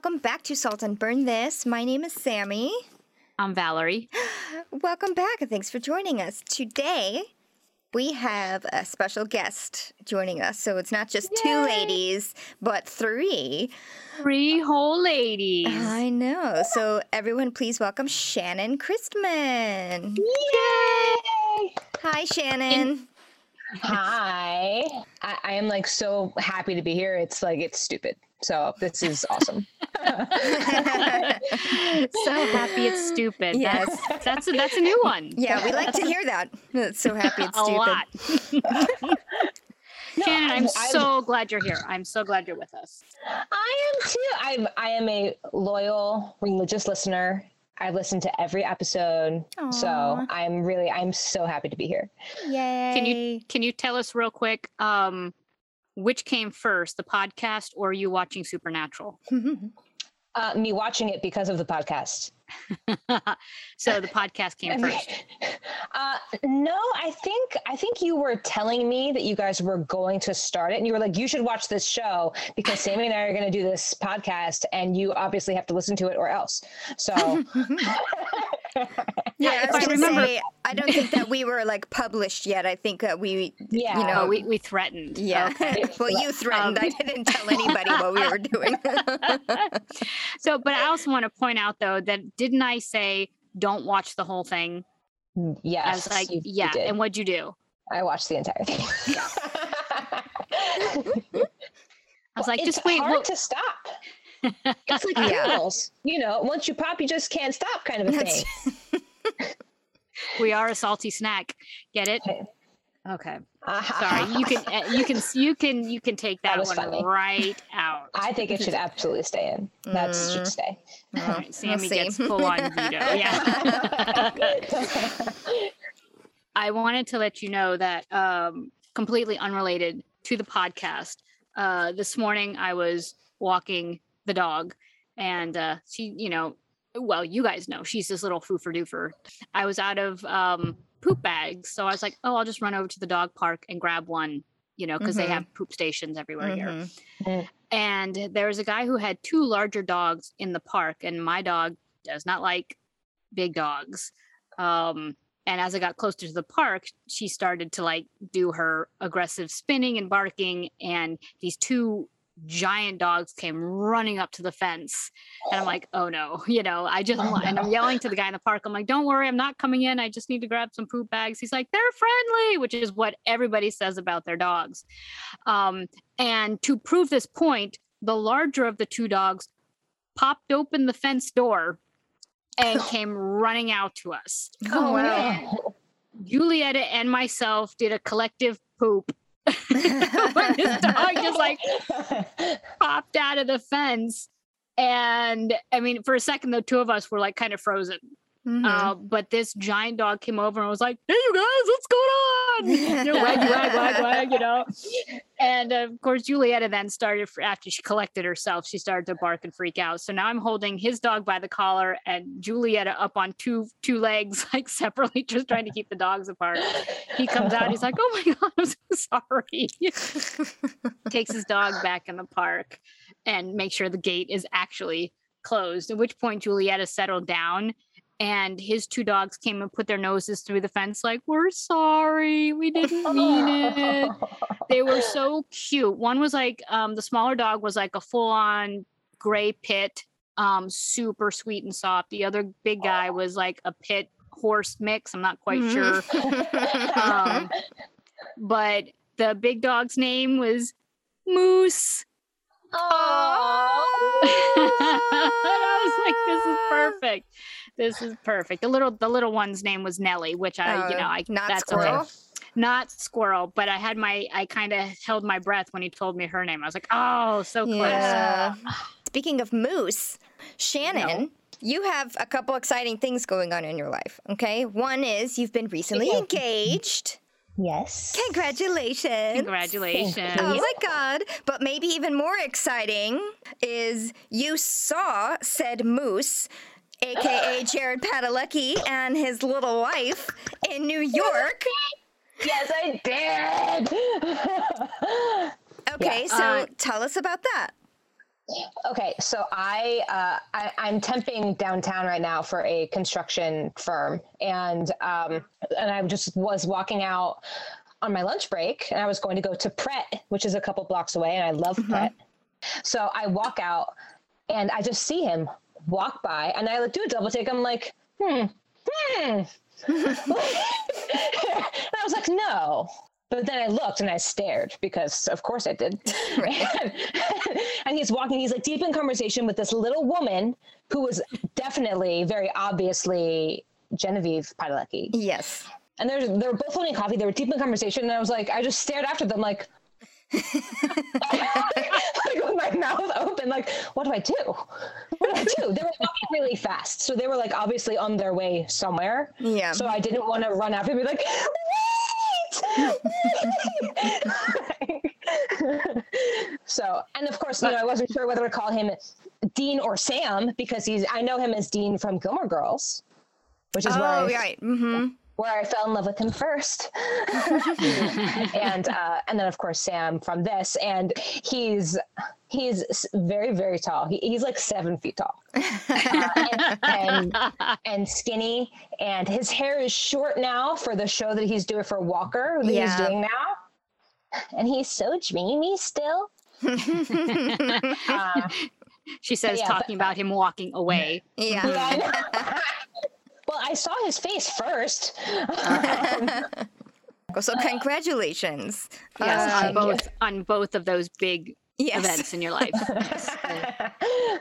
everyone. Welcome back to Salt and Burn This. My name is Sammy. I'm Valerie. Welcome back and thanks for joining us. Today, we have a special guest joining us. So it's not just two ladies, but three. Three whole ladies. I know. So everyone, please welcome Shannon Christman. Yay! Hi, Shannon. Hi. I, I am like so happy to be here. It's like it's stupid. So this is awesome. so happy it's stupid. Yes. That's that's a, that's a new one. yeah, we like to hear that. So happy it's a stupid. lot. Shannon, I'm I've- I've- so glad you're here. I'm so glad you're with us. I am too. I'm I am a loyal religious listener. I've listened to every episode. So I'm really I'm so happy to be here. Yay. Can you can you tell us real quick um, which came first, the podcast or you watching Supernatural? Uh, me watching it because of the podcast. so the podcast came first. Uh, no, I think I think you were telling me that you guys were going to start it, and you were like, "You should watch this show because Sammy and I are going to do this podcast, and you obviously have to listen to it or else." So Yeah, if I was I gonna remember- say, I don't think that we were like published yet. I think that we, yeah, you know, Oh, we, we threatened. yeah. Okay. well, you threatened. I didn't tell anybody what we were doing. so, but I also want to point out though that didn't I say don't watch the whole thing? yes, I was like, you- you yeah. did. And what'd you do? I watched the entire thing. I was like, it's just wait. hard Well, to stop. It's like Yeah. pills, you know. Once you pop, you just can't stop, kind of a That's- thing. we are a salty snack. Get it? Okay. Okay. Sorry. You can. uh, You can. You can. You can take That that, one funny. right out. I think it should absolutely stay in. That Mm. should stay. All right, Sammy see. gets full on veto. Yeah. I wanted to let you know that um, completely unrelated to the podcast. Uh, this morning, I was walking the dog, and uh, she, you know, well, you guys know she's this little foofer doofer. I was out of um, poop bags, so I was like, oh, I'll just run over to the dog park and grab one, you know, because Mhm. they have poop stations everywhere here Mhm. and there was a guy who had two larger dogs in the park and my dog does not like big dogs um and as i got closer to the park she started to like do her aggressive spinning and barking and these two giant dogs came running up to the fence and i'm like oh no you know i just Oh, and i'm yelling to the guy in the park i'm like don't worry i'm not coming in i just need to grab some poop bags he's like they're friendly which is what everybody says about their dogs um, and to prove this point, the larger of the two dogs popped open the fence door and came running out to us. Oh, wow. man. Julietta and myself did a collective poop. when this dog just like popped out of the fence. And I mean, for a second, the two of us were like kind of frozen. Mhm. Uh, but this giant dog came over and was like, "Hey, you guys, what's going on?" You know, wag, wag, wag, wag, you know. And of course, Julietta then started after she collected herself. She started to bark and freak out. So now I'm holding his dog by the collar and Julietta up on two two legs, like separately, just trying to keep the dogs apart. He comes out. He's like, "Oh my god, I'm so sorry." Takes his dog back in the park and make sure the gate is actually closed. At which point, Julietta settled down and his two dogs came and put their noses through the fence like we're sorry we didn't mean it. They were so cute. One was like um the smaller dog was like a full-on gray pit um super sweet and soft. The other big guy was like a pit horse mix i'm not quite sure. Um, but the big dog's name was moose. I was like, this is perfect. This is perfect. The little the little one's name was Nellie, which I, you Oh, know, I not that's squirrel. okay. Not squirrel, but I had my I kind of held my breath when he told me her name. I was like, oh, so close. Yeah. Speaking of moose, Shannon, No. you have a couple exciting things going on in your life. Okay, one is you've been recently Yeah. engaged. yes. Congratulations! Congratulations. Oh my god! But maybe even more exciting is you saw said moose, aka Jared Padalecki, and his little wife in New York. Yes, I did. Okay, so Uh, tell us about that. Okay, so I, uh, I I'm temping downtown right now for a construction firm, and um, and I just was walking out on my lunch break, and I was going to go to Pret, which is a couple blocks away, and I love Pret. So I walk out, and I just see him walk by, and I like do a double take. I'm like, hmm, hmm. and I was like, no. But then I looked and I stared because, of course, I did. and, and he's walking. He's like deep in conversation with this little woman who was definitely, very obviously Genevieve Padalecki. Yes. And they're they were both holding coffee. They were deep in conversation, and I was like, I just stared after them, like, like with my mouth open, like, what do I do? What do I do? They were walking really fast, so they were like obviously on their way somewhere. Yeah. So I didn't want to run after and be like, wait! so, and of course, you know, I wasn't sure whether to call him Dean or Sam because he's. I know him as Dean from Gilmore Girls, which is where Oh, I right. Mm-hmm. Where I fell in love with him first, and uh, and then of course Sam from this, and he's he's very very tall. He, he's like seven feet tall, uh, and, and and skinny, and his hair is short now for the show that he's doing for Walker that Yeah. he's doing now, and he's so dreamy still. Uh, She says, yeah, but- talking about him walking away. Yeah. yeah, know. Well, I saw his face first. So congratulations. Yes, Um, on both on both of those big Yes. events in your life.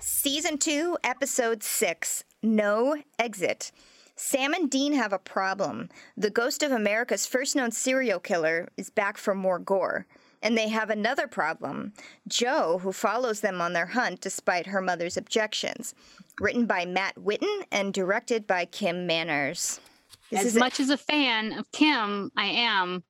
Season 2, Episode 6 No Exit. Sam and Dean have a problem. The ghost of America's first known serial killer is back for more gore. And they have another problem Jo, who follows them on their hunt despite her mother's objections. Written by Matt Witten and directed by Kim Manners. This as much as a fan of Kim, I am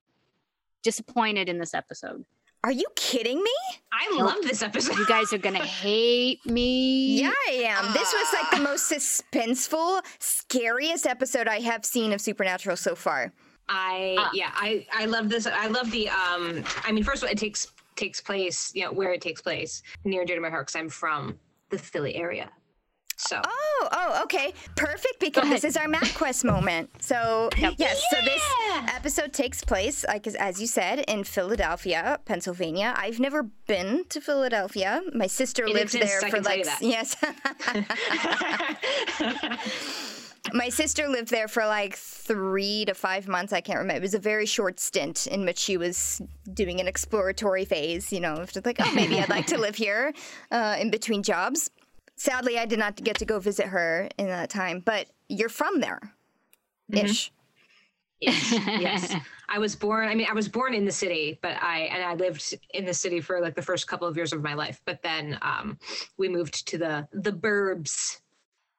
disappointed in this episode. Are you kidding me? I love this episode. You guys are gonna hate me. Yeah, I am. This was like the most suspenseful, scariest episode I have seen of Supernatural so far. I Ah. yeah, I I love this. I love the um. I mean, first of all, it takes takes place. You know where it takes place near and dear to my heart because I'm from the Philly area. So Oh, oh, okay. Perfect because this is our MapQuest moment. So, Yep. yes, so this episode takes place, like as, you said, in Philadelphia, Pennsylvania. I've never been to Philadelphia. My sister It lived exists, there for like yes. My sister lived there for like three to five months. I can't remember. It was a very short stint in which she was doing an exploratory phase. You know, just like, oh, maybe I'd like to live here uh, in between jobs. Sadly, I did not get to go visit her in that time. But you're from there, ish. yes, yes. I was born. I mean, I was born in the city, but I and I lived in the city for like the first couple of years of my life. But then um, we moved to the the burbs.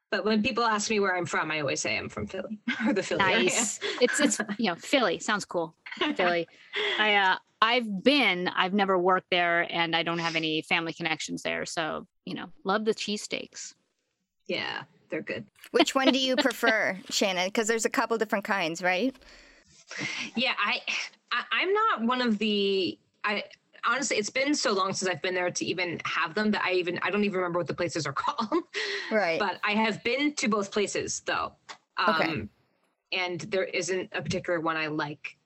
But when people ask me where I'm from, I always say I'm from Philly or the Philly area. Nice. it's it's you know Philly sounds cool. Philly. I uh I've been. I've never worked there, and I don't have any family connections there. So you know, love the cheesesteaks. Yeah, they're good. Which one do you prefer, Shannon? Because there's a couple different kinds, right? Yeah, I, I I'm not one of the I honestly it's been so long since I've been there to even have them that I even I don't even remember what the places are called. Right. but I have been to both places though. Um Okay. and there isn't a particular one I like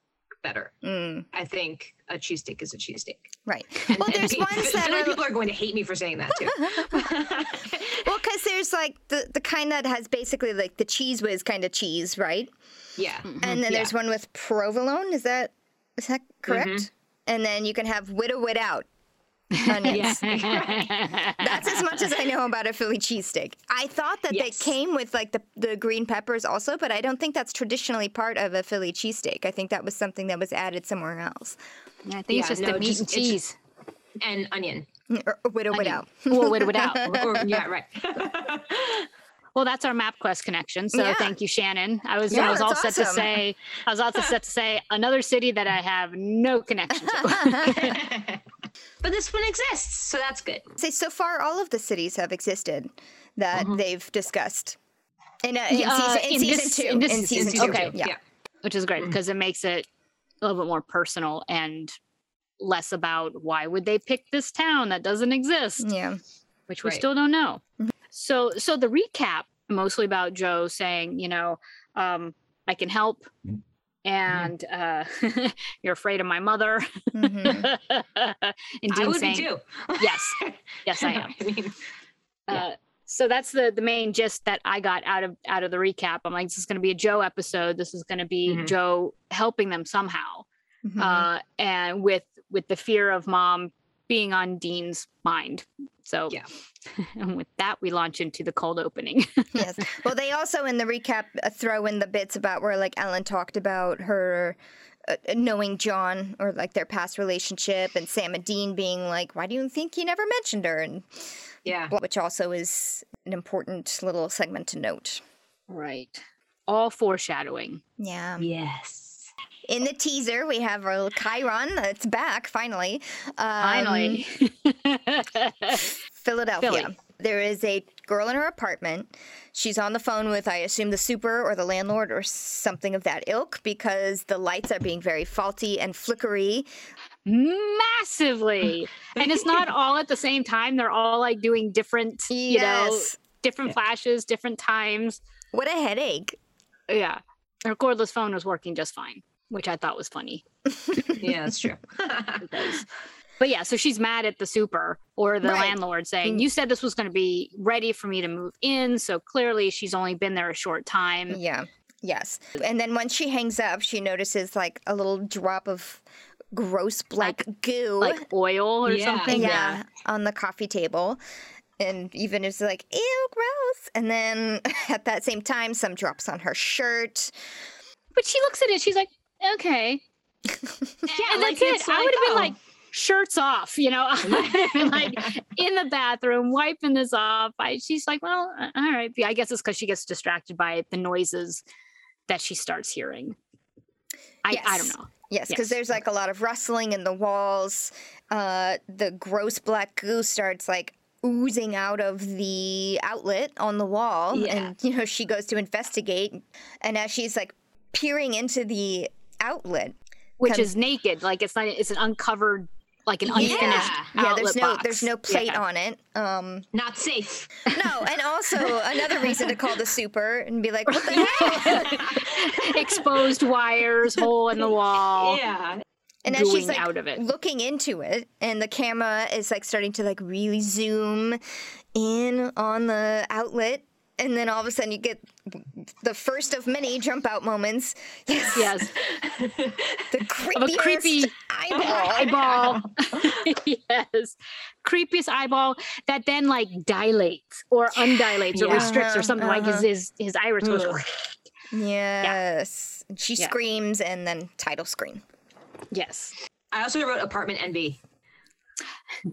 better. Mm, I think a cheesesteak is a cheesesteak. right. And- Well, there's pe- ones that are people are going to hate me for saying that too. well, because there's like the the kind that has basically like the cheese whiz kind of cheese, right? yeah. And then Yeah. there's one with provolone. Is that is that correct? And then you can have with or without onions. That's as much as I know about a Philly cheesesteak. I thought that Yes. they came with like the, the green peppers also, but I don't think that's traditionally part of a Philly cheesesteak. I think that was something that was added somewhere else. Yeah, I think it's just no, the meat just- and cheese. And onion. Or, or with or without. Well, with or without. Or, yeah, right. Well, that's our MapQuest connection. So Yeah. thank you, Shannon. I was Yeah, I was all that's set to say I was also set to say another city that I have no connection to. but this one exists, so that's good. Say so far all of the cities have existed. that Mhm. they've discussed. In, uh, in, Yeah, uh, season, in, in season this- two. in this in season, season two. Okay, Yeah. yeah. which is great because it makes it a little bit more personal and less about why would they pick this town that doesn't exist Yeah. which we Right. still don't know Mhm. So so the recap mostly about Jo saying you know um i can help and uh you're afraid of my mother Mhm. and I would saying, be too. yes yes i am I mean, Yeah. uh, so that's the the main gist that I got out of out of the recap. I'm like, this is going to be a Jo episode. This is going to be Mhm. Jo helping them somehow, Mhm. uh, and with with the fear of mom being on Dean's mind. So, Yeah. and with that, we launch into the cold opening. yes. Well, they also in the recap uh, throw in the bits about where like Ellen talked about her uh, knowing John or like their past relationship, and Sam and Dean being like, "Why do you think he never mentioned her?" and yeah. which also is an important little segment to note. right. All foreshadowing. Yeah. Yes. In the teaser, we have our Chiron. that's back finally. Um, Finally. Philadelphia. Philly. There is a girl in her apartment. She's on the phone with, I assume, the super or the landlord or something of that ilk because the lights are being very faulty and flickery. Massively. and it's not all at the same time. They're all like doing different, you know, Yes. different flashes, different times. What a headache. Yeah. Her cordless phone was working just fine, which I thought was funny. Yeah, that's true. But yeah, so she's mad at the super or the Right. landlord saying, mm. You said this was going to be ready for me to move in. So clearly she's only been there a short time. Yeah. Yes. And then once she hangs up, she notices like a little drop of gross black goo. Like oil or Yeah. something. yeah, on the coffee table. And even is like, ew, gross. And then at that same time, some drops on her shirt. But she looks at it, she's like, Okay. yeah, and that's it. I would have been like, shirts off, you know, I've been like in the bathroom wiping this off. I, she's like, well, uh, all right. I guess it's because she gets distracted by the noises that she starts hearing. I, I don't know. Yes, because Yes. there's like a lot of rustling in the walls. Uh, the gross black goo starts like oozing out of the outlet on the wall. Yeah. And, you know, she goes to investigate. And as she's like peering into the outlet, Which Come- is naked. Like it's not, it's an uncovered, like an unfinished Yeah, yeah, there's no box. there's no plate Yeah. on it. Um, not safe. no, and also another reason to call the super and be like, what the hell? Exposed wires, hole in the wall, Yeah. And as she's like out of it. looking into it, and the camera is like starting to like really zoom in on the outlet, and then all of a sudden you get the first of many jump out moments. Yes, Yes. the creepiest creepy eyeball. eyeball. yes. Creepiest eyeball that then like dilates or undilates or Yeah. restricts or something like his, Uh-huh. his his iris goes Ugh. Yes, And she Yeah. screams, and then title screen. yes. I also wrote apartment envy.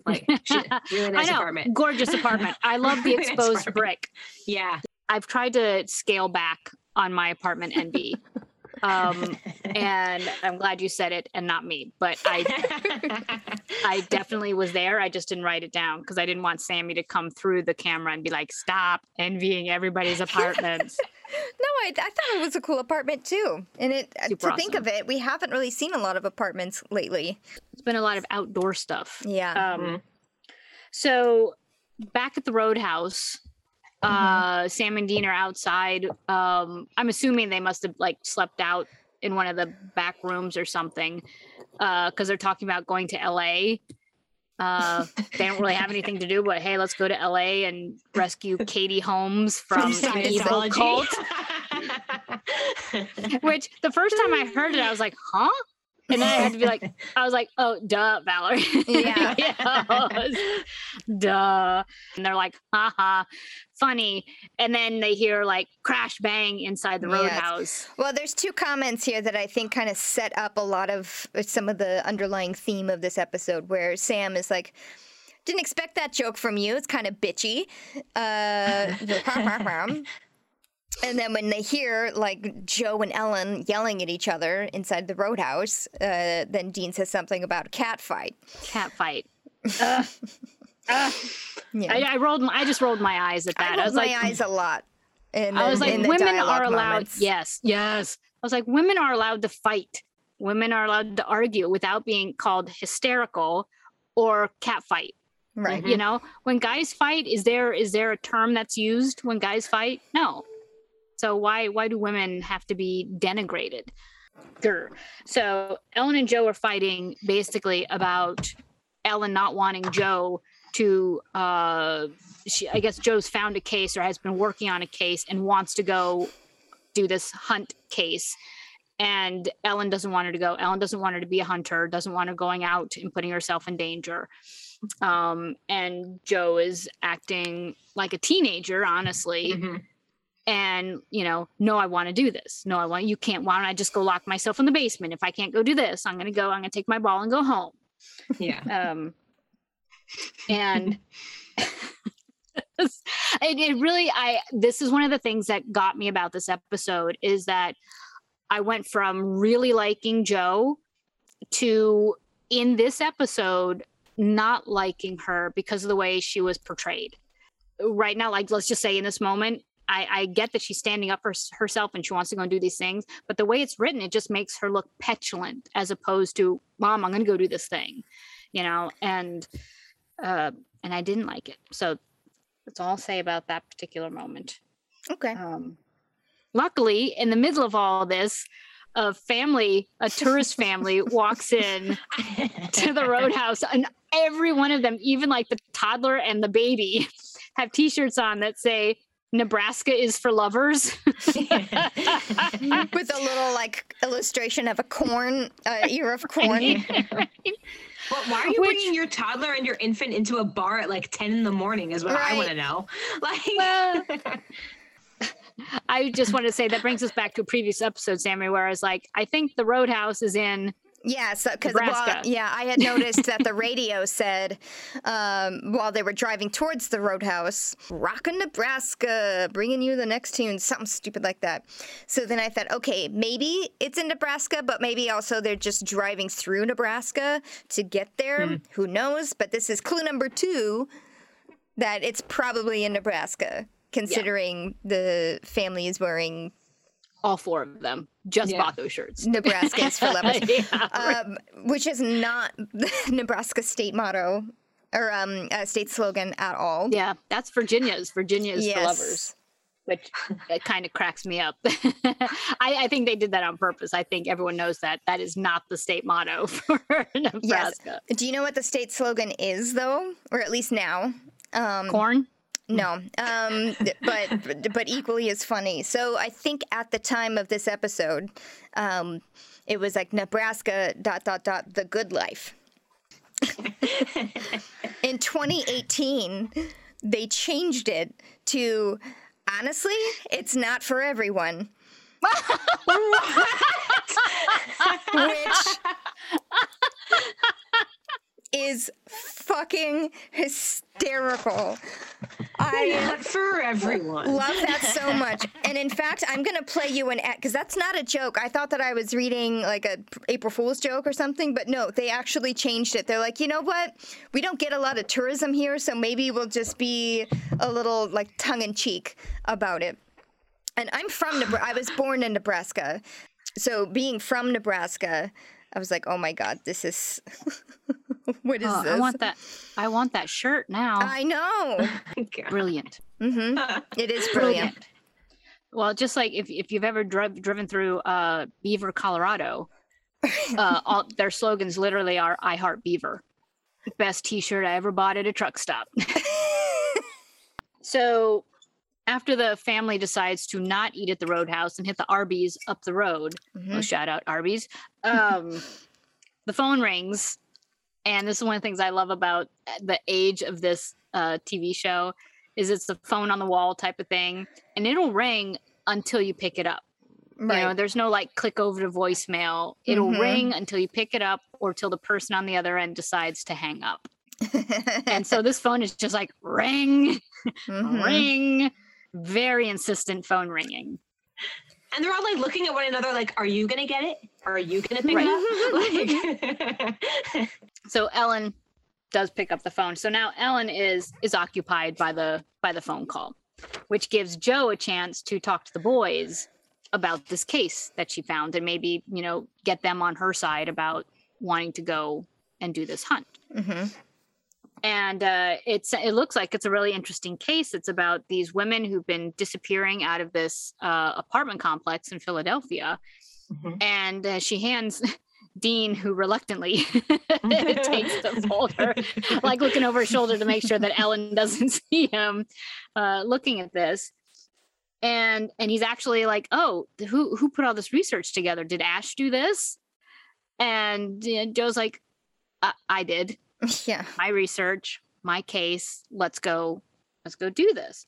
Like, shit, really I nice know. apartment. Gorgeous apartment. I love the exposed brick. Yeah. I've tried to scale back on my apartment envy. Um, and I'm glad you said it and not me, but I I definitely was there. I just didn't write it down because I didn't want Sammy to come through the camera and be like, "Stop envying everybody's apartments." No, I, I thought it was a cool apartment too. And it uh, to Super think of it, we haven't really seen a lot of apartments lately. it's been a lot of outdoor stuff. Yeah. Um, Mhm. So back at the Roadhouse, Mm-hmm. uh, Sam and Dean are outside. Um, I'm assuming they must have like slept out in one of the back rooms or something because they're talking about going to LA. Uh, they don't really have anything to do, but hey, let's go to LA and rescue Katie Holmes from an evil cult. Which the first time I heard it, I was like, huh? And then I had to be like, I was like, oh, duh, Valerie. Yeah. Yes. duh. And they're like, haha, funny. And then they hear like crash bang inside the Yes. roadhouse. Well, there's two comments here that I think kind of set up a lot of uh, some of the underlying theme of this episode, where Sam is like, "Didn't expect that joke from you. It's kind of bitchy." Uh, and then when they hear like Jo and Ellen yelling at each other inside the roadhouse, uh, then Dean says something about a cat fight. Cat fight. Ugh. Ugh. Yeah. I, I rolled. My, I just rolled my eyes at that. I rolled was my like, eyes a lot. In the, I was like, women are allowed. moments. Yes, yes. I was like, women are allowed to fight. Women are allowed to argue without being called hysterical or cat fight. Right. You know, when guys fight, is there is there a term that's used when guys fight? No. So why why do women have to be denigrated? Grr. So Ellen and Jo are fighting basically about Ellen not wanting Jo to uh she I guess Jo's found a case or has been working on a case and wants to go do this hunt case and Ellen doesn't want her to go. Ellen doesn't want her to be a hunter, doesn't want her going out and putting herself in danger. Um, and Jo is acting like a teenager, honestly. Mhm. And, you know, no, I want to do this. No, I want, you can't. Why don't I just go lock myself in the basement? If I can't go do this, I'm to go, I'm to take my ball and go home. Yeah. Um, and it, it really, I, this is one of the things that got me about this episode is that I went from really liking Jo to in this episode not liking her because of the way she was portrayed. Right now, like let's just say in this moment, I, I get that she's standing up for herself and she wants to go and do these things, but the way it's written, it just makes her look petulant as opposed to, "Mom, I'm going to go do this thing," you know. And uh, and I didn't like it. So that's all I'll say about that particular moment. Okay. Um, luckily, in the middle of all this, a family, a tourist family, walks in to the roadhouse, and every one of them, even like the toddler and the baby, have T-shirts on that say "Nebraska is for lovers." With a little like illustration of a corn, uh, ear of corn. Well, why are you Which- bringing your toddler and your infant into a bar at like 10 in the morning is what I want to know. Like, Well, I just want to say that brings us back to a previous episode, Sammy, where I was like, I think the roadhouse is in Yeah, so because well, yeah, I had noticed that the radio said um, while they were driving towards the roadhouse, "Rockin' Nebraska, bringing you the next tune," something stupid like that. So then I thought, okay, maybe it's in Nebraska, but maybe also they're just driving through Nebraska to get there. Who knows? But this is clue number two that it's probably in Nebraska, considering the family is wearing all four of them. Just Yeah. bought those shirts. Nebraska is for lovers. Yeah, um, which is not the Nebraska state motto or um, uh, state slogan at all. Yeah, that's Virginia's. Virginia's is for lovers, which it kind of cracks me up. I, I think they did that on purpose. I think everyone knows that that is not the state motto for Yes. Nebraska. Do you know what the state slogan is, though, or at least now? Um, Corn. No, um, but but equally as funny. So I think at the time of this episode, um, it was like Nebraska dot dot dot the good life. In 2018, they changed it to honestly, it's not for everyone. Which is fucking hysterical. I not for everyone. love that so much. And in fact, I'm going to play you an because that's not a joke. I thought that I was reading like a April Fool's joke or something, but no, they actually changed it. They're like, you know what? We don't get a lot of tourism here, so maybe we'll just be a little like tongue in cheek about it. And I'm from Nebraska. I was born in Nebraska. So being from Nebraska, I was like, oh my God, this is. what is Oh, this? I want that. I want that shirt now. I know. Brilliant. Mm-hmm. It is brilliant. Well, just like if, if you've ever driv- driven through uh, Beaver, Colorado, uh, all, their slogans literally are "I heart Beaver." Best T-shirt I ever bought at a truck stop. so, after the family decides to not eat at the Roadhouse and hit the Arby's up the road, Mhm. oh, shout out Arby's. Um, the phone rings, and this is one of the things I love about the age of this uh, TV show is it's the phone on the wall type of thing, and it'll ring until you pick it up. You know, there's no like click over to voicemail. It'll Mhm. ring until you pick it up or till the person on the other end decides to hang up. And so this phone is just like ring, Mhm. ring, very insistent phone ringing. And they're all like looking at one another, like, "Are you gonna get it? Are you gonna pick it up?" Like, So Ellen does pick up the phone. So now Ellen is is occupied by the by the phone call, which gives Jo a chance to talk to the boys about this case that she found and maybe, you know, get them on her side about wanting to go and do this hunt. hmm And uh, it's it looks like it's a really interesting case. It's about these women who've been disappearing out of this uh, apartment complex in Philadelphia, Mhm. and uh, she hands Dean, who reluctantly takes the folder, like looking over his shoulder to make sure that Ellen doesn't see him uh, looking at this. And and he's actually like, oh, who who put all this research together? Did Ash do this? And uh, Jo's like, I, I did Yeah. my research, my case. Let's go. Let's go do this.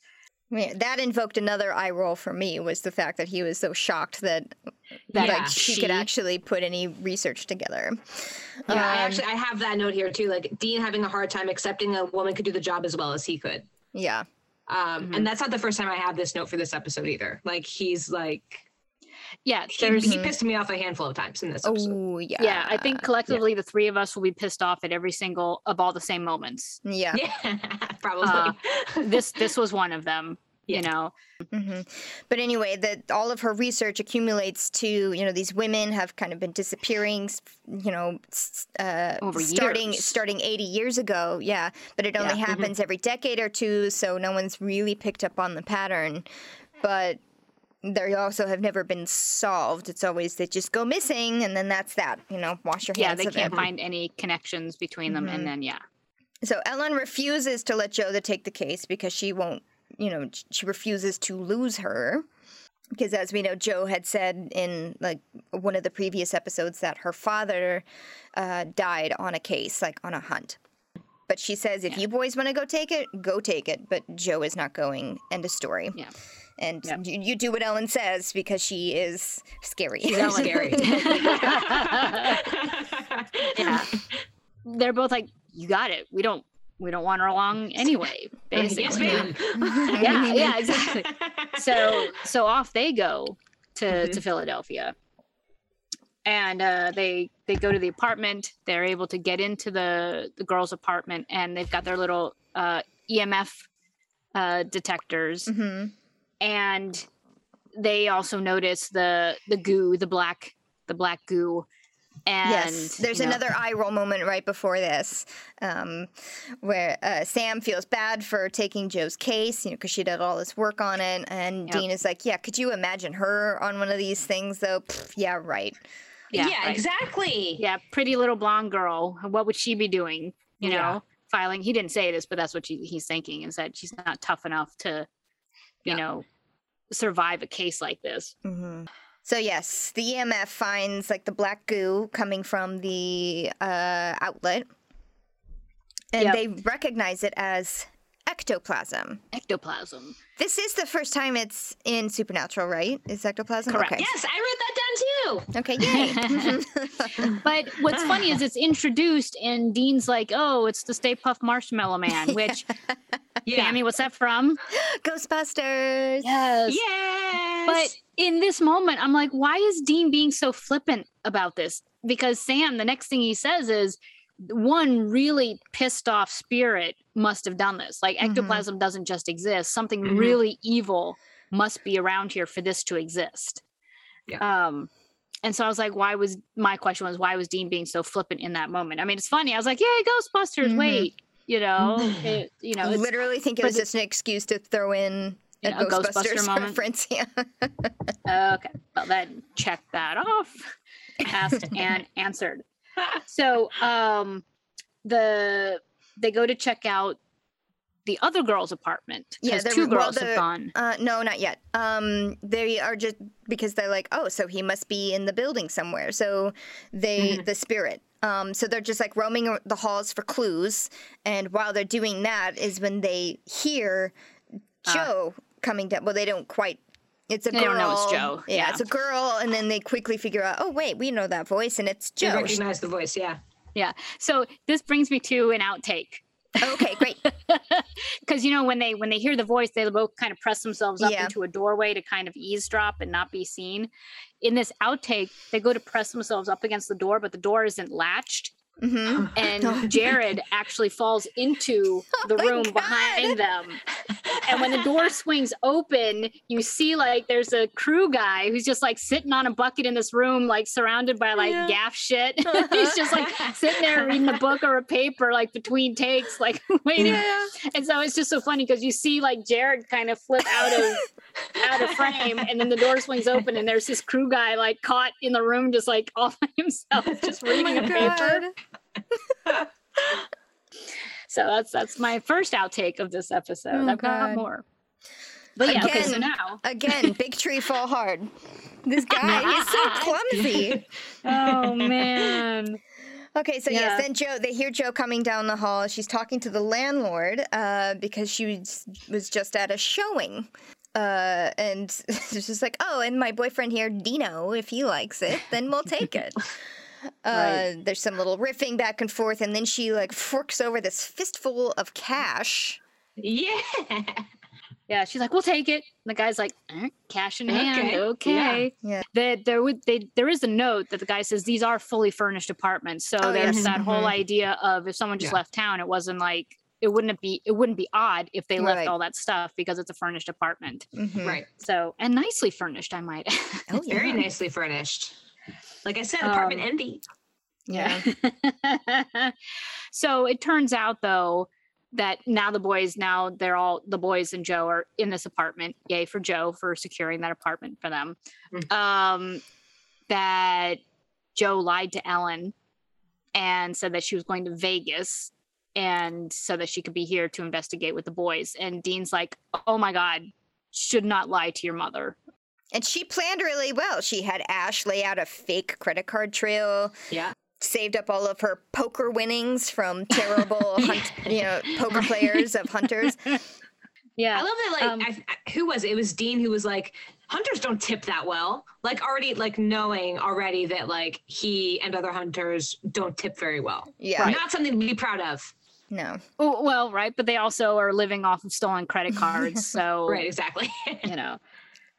I mean, that invoked another eye roll for me was the fact that he was so shocked that That Yeah. like she, could actually put any research together. Yeah, I Um, actually I have that note here too. Like Dean having a hard time accepting a woman could do the job as well as he could. Yeah. Um, Mhm. and that's not the first time I have this note for this episode either. Like he's like Yeah, he, there's he pissed me off a handful of times in this episode. Oh yeah. yeah. I think collectively the three of us will be pissed off at every single of all the same moments. Yeah. Yeah, probably. Uh, This this was one of them. You Yeah. know, hmm But anyway, that all of her research accumulates to you know these women have kind of been disappearing, you know, uh, Over starting years. starting eighty years ago. Yeah, but it only Yeah. Mm-hmm. happens every decade or two, so no one's really picked up on the pattern. But they also have never been solved. It's always they just go missing, and then that's that. You know, wash your hands. yeah, they can't it. find any connections between them, Mhm. and then yeah, So Ellen refuses to let Jo to take the case because she won't, you know, she refuses to lose her. Because as we know, Jo had said in like one of the previous episodes that her father uh, died on a case, like on a hunt. But she says, if you boys want to go take it, go take it. But Jo is not going. End of story. Yeah. And you, you do what Ellen says because she is scary. She's Ellen. Scary. yeah. They're both like, you got it. We don't we don't want her along anyway. Basically. yes, ma'am. yeah, yeah, exactly. so so off they go to Mhm. to Philadelphia, and uh, they they go to the apartment. They're able to get into the the girl's apartment, and they've got their little uh, EMF uh, detectors, hmm and they also notice the the goo, the black the black goo. And yes, there's you know, another eye roll moment right before this, um, where uh, Sam feels bad for taking Jo's case, you know, because she did all this work on it, and Yep. Dean is like, "Yeah, could you imagine her on one of these things, though? Pfft, yeah, right. Yeah, right. exactly. yeah, pretty little blonde girl. What would she be doing? You Yeah. know, filing. He didn't say this, but that's what she, he's thinking is that she's not tough enough to, you Yeah. know, survive a case like this. hmm So yes, the EMF finds like the black goo coming from the uh, outlet, and Yep. they recognize it as ectoplasm. Ectoplasm. This is the first time it's in Supernatural, right? Is ectoplasm Correct. Okay. Yes, I wrote that down too. Okay, yay. But what's funny is it's introduced and Dean's like, oh, it's the Stay Puft Marshmallow Man, which, Yeah. Sammy, what's that from? Ghostbusters. Yes. Yes. But in this moment, I'm like, why is Dean being so flippant about this? Because Sam, the next thing he says is, one really pissed off spirit must have done this. Like Mhm. ectoplasm doesn't just exist. Something Mhm. really evil must be around here for this to exist. Um, and so I was like, why was my question was why was Dean being so flippant in that moment? I mean, it's funny. I was like, yeah, Ghostbusters. Mhm. Wait, you know, it, you know, it's, literally think it was just an excuse to throw in a, know, Ghostbuster Ghostbusters moment. reference. Yeah. Okay, well then check that off. Asked and answered. So um the they go to check out the other girl's apartment Yeah, because they're- two well, girls the- have gone. Uh, no, not yet. Um, they are just because they're like, oh, so he must be in the building somewhere. So they, Mm-hmm. the spirit. Um, so they're just like roaming the halls for clues, and while they're doing that, is when they hear Ah. Jo coming down. Well, they don't quite. It's a They girl. don't know it's Jo, Yeah, yeah. it's a girl, and then they quickly figure out, oh wait, we know that voice, and it's You Jo. recognize the voice, yeah. Yeah. So this brings me to an outtake. okay, great. Because you know when they when they hear the voice, they both kind of press themselves up Yeah. into a doorway to kind of eavesdrop and not be seen. In this outtake, they go to press themselves up against the door, but the door isn't latched. Hmm and Jared actually falls into the Oh room behind them. And when the door swings open, you see like there's a crew guy who's just like sitting on a bucket in this room, like surrounded by like Yeah. gaff shit. He's just like sitting there reading a book or a paper, like between takes, like waiting. Yeah. And so it's just so funny because you see like Jared kind of flip out of out of frame, and then the door swings open, and there's this crew guy like caught in the room, just like all by himself, just Oh reading my a paper. God. So that's that's my first outtake of this episode. Oh, I've got more. But yeah, okay, so now. Again, big tree fall hard. This guy is so clumsy. Oh man. Okay, so Yeah. yes, then Jo, they hear Jo coming down the hall. She's talking to the landlord uh, because she was, was just at a showing. Uh, and she's just like, oh, and my boyfriend here, Dino, if he likes it, then we'll take it. Uh, There's some little riffing back and forth, and then she like forks over this fistful of cash. Yeah. Yeah, she's like, "We'll take it." And the guy's like, "Eh, "Cash in hand, Okay, okay." Yeah. That there would they there is a note that the guy says these are fully furnished apartments. So Oh, there's yes. that whole Mhm. idea of if someone just Yeah. left town, it wasn't like it wouldn't be it wouldn't be odd if they left Right. all that stuff because it's a furnished apartment. Mhm. Right. So and nicely furnished, I might. add. Oh, Very nicely furnished. Like I said, apartment Um, envy. Yeah. so it turns out though that now the boys now they're all the boys and Jo are in this apartment. Yay for Jo for securing that apartment for them. Mm. Um that Jo lied to Ellen and said that she was going to Vegas and so that she could be here to investigate with the boys. And Dean's like, "Oh my god, should not lie to your mother." And she planned really well. She had Ash lay out a fake credit card trail, Yeah. saved up all of her poker winnings from terrible, hunt, you know, poker players of hunters. Yeah. I love that. Like, Um, I, I- who was it? It was Dean who was like, hunters don't tip that well. Like, already, like, knowing already that, like, he and other hunters don't tip very well. Yeah, Not something to be proud of. no, well, right, but they also are living off of stolen credit cards, so Right, exactly. you know.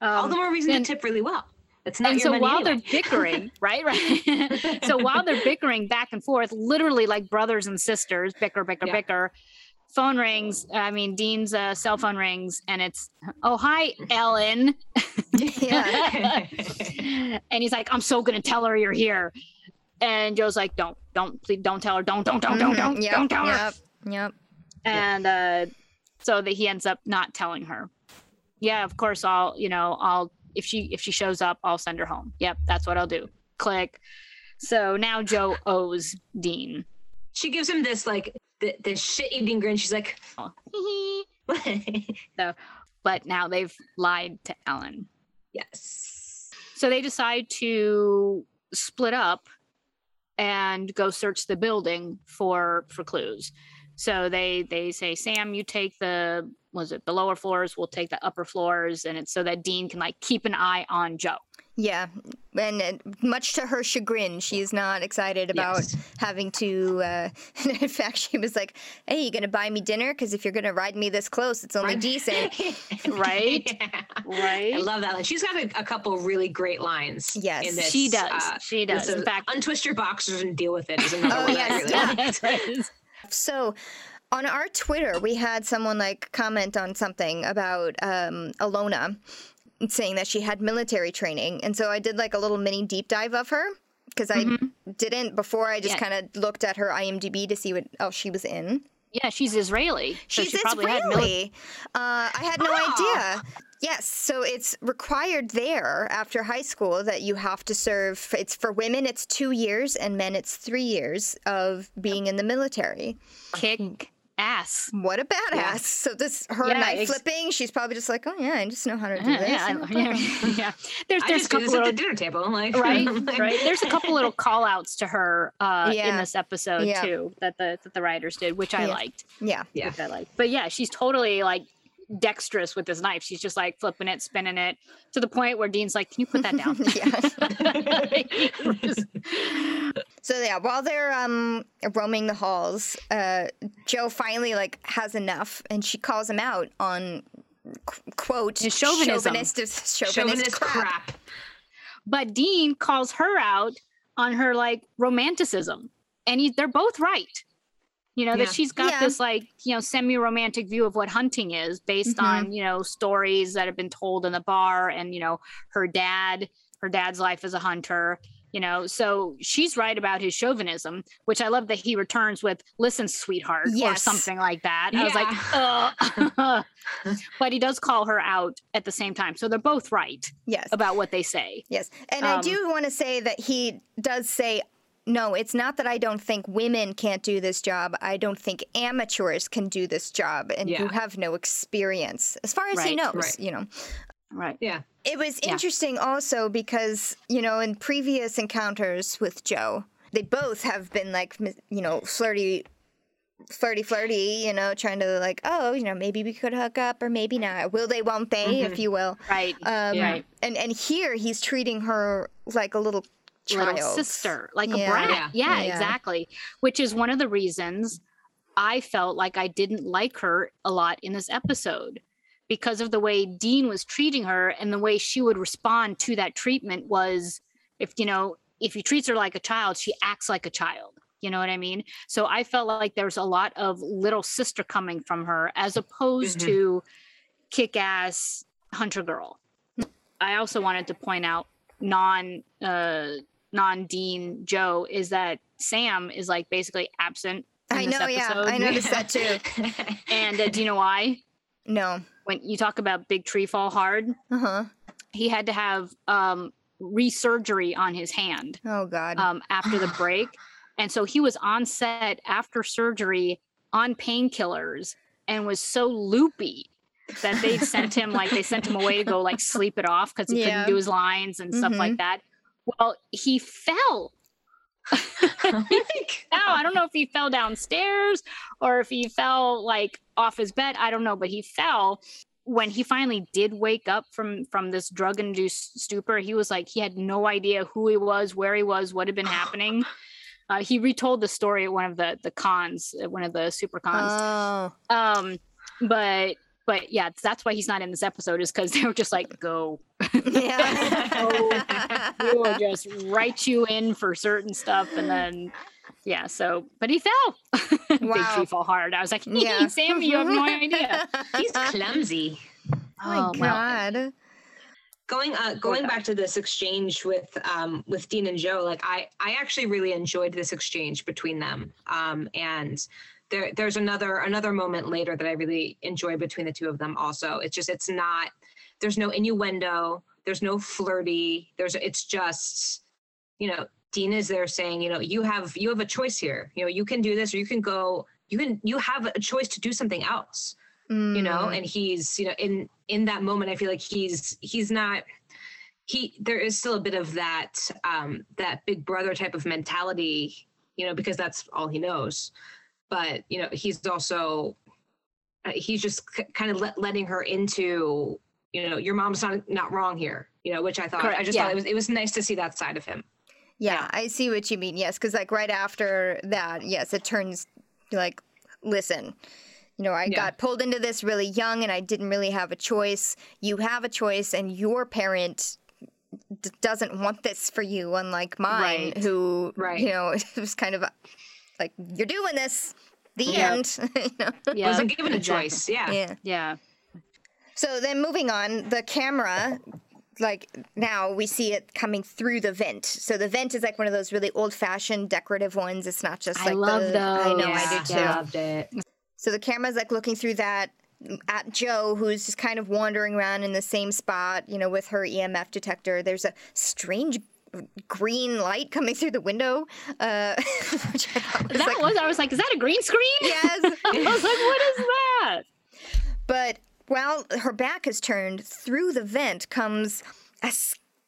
All Um, the more reason and- to tip really well. It's not and your so while anyway. they're bickering, right, right. so while they're bickering back and forth, literally like brothers and sisters, bicker, bicker, Yeah. bicker. Phone rings. I mean, Dean's uh, cell phone rings, and it's, "Oh, hi, Ellen." yeah, and he's like, "I'm so gonna tell her you're here." And Jo's like, "Don't, don't, please, don't tell her. Don't, don't, don't, don't, Mhm. don't, Yep, don't tell her." yep, yep. and uh so that he ends up not telling her yeah of course i'll you know i'll if she if she shows up i'll send her home yep that's what i'll do click so now jo owes dean she gives him this, like, the, this shit eating grin. She's like, oh. so, but now they've lied to ellen yes. so they decide to split up and go search the building for for clues so they they say sam you take the was it the lower floors we'll take the upper floors and it's so that dean can like keep an eye on jo Yeah, and uh, much to her chagrin, she's not excited about Yes. having to. Uh, in fact, she was like, "Hey, you gonna buy me dinner? Because if you're gonna ride me this close, it's only decent." Right? Yeah. right I love that line. She's got a, a couple really great lines. Yes. in this, she does uh, she does in fact untwist your boxers and deal with it is another Oh, one. yes, I really yeah. So, on our Twitter, we had someone like comment on something about um, Alona saying that she had military training, and so I did like a little mini deep dive of her because I didn't before. I just Yeah. kind of looked at her IMDb to see what else she was in. yeah she's israeli so She's she probably had mili- Israeli. uh, I had no Oh. idea. Yes, so it's required there after high school that you have to serve. It's for women, it's two years, and men, it's three years of being in the military. kick ass What a badass! So this her Yeah, knife ex- flipping, she's probably just like, oh yeah, I just know how to do yeah, this. yeah, yeah, yeah. there's I there's a just do couple this at the little dinner table. Like, right right there's a couple little call outs to her uh in this episode Yeah. too that the that the writers did which i Yeah. liked Yeah, Yeah. which i liked but yeah she's totally like dexterous with this knife she's just like flipping it spinning it to the point where dean's like can you put that down So yeah, while they're um roaming the halls, uh, Jo finally like has enough, and she calls him out on qu- quote His chauvinism. chauvinist, chauvinist, Chauvinist crap. crap. but dean calls her out on her like romanticism and he, they're both right. You know Yeah. that she's got Yeah. this like you know semi-romantic view of what hunting is based Mhm. on you know stories that have been told in the bar, and you know her dad, her dad's life as a hunter. You know, so she's right about his chauvinism, which I love that he returns with "Listen, sweetheart" or something like that. I was like, but he does call her out at the same time, so they're both right Yes. about what they say. Yes. And I Um, do want to say that he does say, no, it's not that I don't think women can't do this job. I don't think amateurs can do this job and who Yeah. have no experience, as far as he Right, knows, right. you know. Right. Yeah. It was Yeah. interesting also because, you know, in previous encounters with Jo, they both have been like, you know, flirty, flirty, flirty, you know, trying to like, oh, you know, maybe we could hook up or maybe not. Will they, won't they, if you will. Right. Um, Yeah. Right. And, and here he's treating her like a little child. little sister, like Yeah. a brat. Yeah. Yeah. Yeah. exactly. Which is one of the reasons I felt like I didn't like her a lot in this episode because of the way Dean was treating her and the way she would respond to that treatment was if, you know, if he treats her like a child, she acts like a child. You know what I mean? So I felt like there was a lot of little sister coming from her as opposed Mhm. to kick ass hunter girl. I also wanted to point out non uh non Dean Jo is that Sam is like basically absent. I know, yeah. I noticed that too. And uh, do you know why? No. When you talk about big tree fall hard, Uh huh. he had to have um resurgery on his hand Oh, God. um after the break. And so he was on set after surgery on painkillers and was so loopy that they sent him like they sent him away to go like sleep it off because he Yeah. couldn't do his lines and stuff Mhm. like that. Well, he fell. Now I don't know if he fell downstairs or if he fell like off his bed. I don't know, but he fell. When he finally did wake up from from this drug induced stupor, he was like he had no idea who he was, where he was, what had been happening. Uh, he retold the story at one of the the cons, at one of the super cons. oh. Um, but but yeah, that's why he's not in this episode is because they were just like go. Yeah. we will just write you in for certain stuff and then yeah so but he fell big Wow. tree fall hard i was like yeah. sam you have no idea He's clumsy. Oh my Oh, well. God. going uh going back to this exchange with um with dean and jo like i i actually really enjoyed this exchange between them um and there there's another another moment later that i really enjoy between the two of them also. It's just it's not there's no innuendo there's no flirty there's it's just you know dean is there saying you know you have you have a choice here. You know you can do this or you can go you can you have a choice to do something else you know? Mm. and he's you know in in that moment i feel like he's he's not he there is still a bit of that um that big brother type of mentality you know because that's all he knows but you know he's also uh, he's just k- kind of let, letting her into you know your mom's not not wrong here you know which i thought i just yeah. thought it was it was nice to see that side of him Yeah, I see what you mean. Yes, because like right after that, yes, it turns like, listen, you know, I Yeah. got pulled into this really young, and I didn't really have a choice. You have a choice, and your parent d- doesn't want this for you, unlike mine, Right. who, Right. you know, it was kind of like you're doing this. The Yeah. end. you know? yeah wasn't given a choice yeah Yeah. yeah So then moving on, the camera, like now we see it coming through the vent. So the vent is like one of those really old fashioned decorative ones. It's not just I like love the, I know, those. I do too. Yeah. loved it So the camera's like looking through that at Jo, who's just kind of wandering around in the same spot, you know, with her EMF detector. There's a strange green light coming through the window. Uh, which I thought was that like, was i was like is that a green screen yes. i was like what is that But while her back is turned, through the vent comes a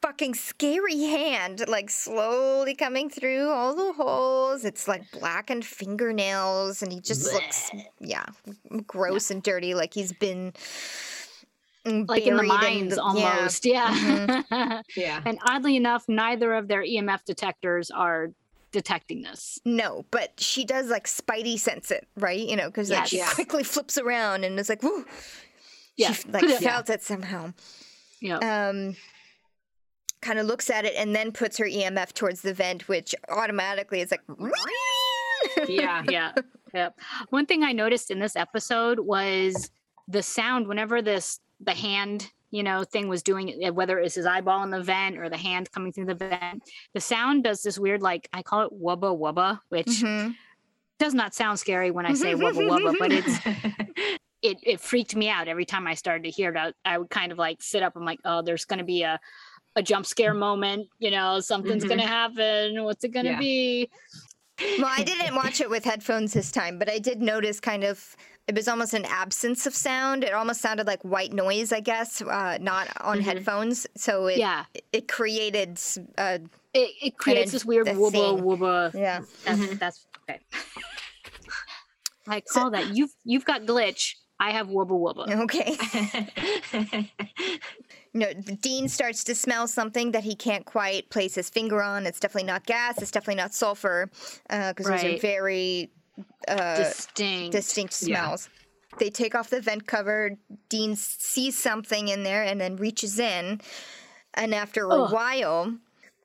fucking scary hand, like slowly coming through all the holes. It's like blackened fingernails, and he just looks, yeah, gross and dirty, like he's been. Mm, like in the buried mines the- almost yeah, yeah and oddly enough neither of their emf detectors are detecting this No, but she does like spidey sense it, right? You know, because like she Yes. quickly flips around and it's like, woo. Yeah. She like Yeah. felt it somehow. yeah um, kind of looks at it and then puts her EMF towards the vent, which automatically is like, Yeah. yeah. Yep. One thing I noticed in this episode was the sound whenever this the hand you know thing was doing it whether it's his eyeball in the vent or the hand coming through the vent the sound does this weird like i call it wubba wubba which Mhm. does not sound scary when i say wubba wubba but it's it, it freaked me out every time i started to hear it I, I would kind of like sit up i'm like oh there's going to be a a jump scare moment you know something's Mhm. going to happen what's it going to Yeah. be Well, I didn't watch it with headphones this time, but I did notice kind of it was almost an absence of sound. It almost sounded like white noise, I guess, uh, not on Mhm. headphones. So it yeah it created s- uh, it, it creates this weird the wubba wubba yeah. That's Mhm. that's okay. I call that you've you've got glitch. I have wubba wubba. Okay. You know, Dean starts to smell something that he can't quite place his finger on. It's definitely not gas. It's definitely not sulfur, because those are very uh, Distinct. distinct Yeah. smells. They take off the vent cover. Dean sees something in there and then reaches in, and after a Ugh. while,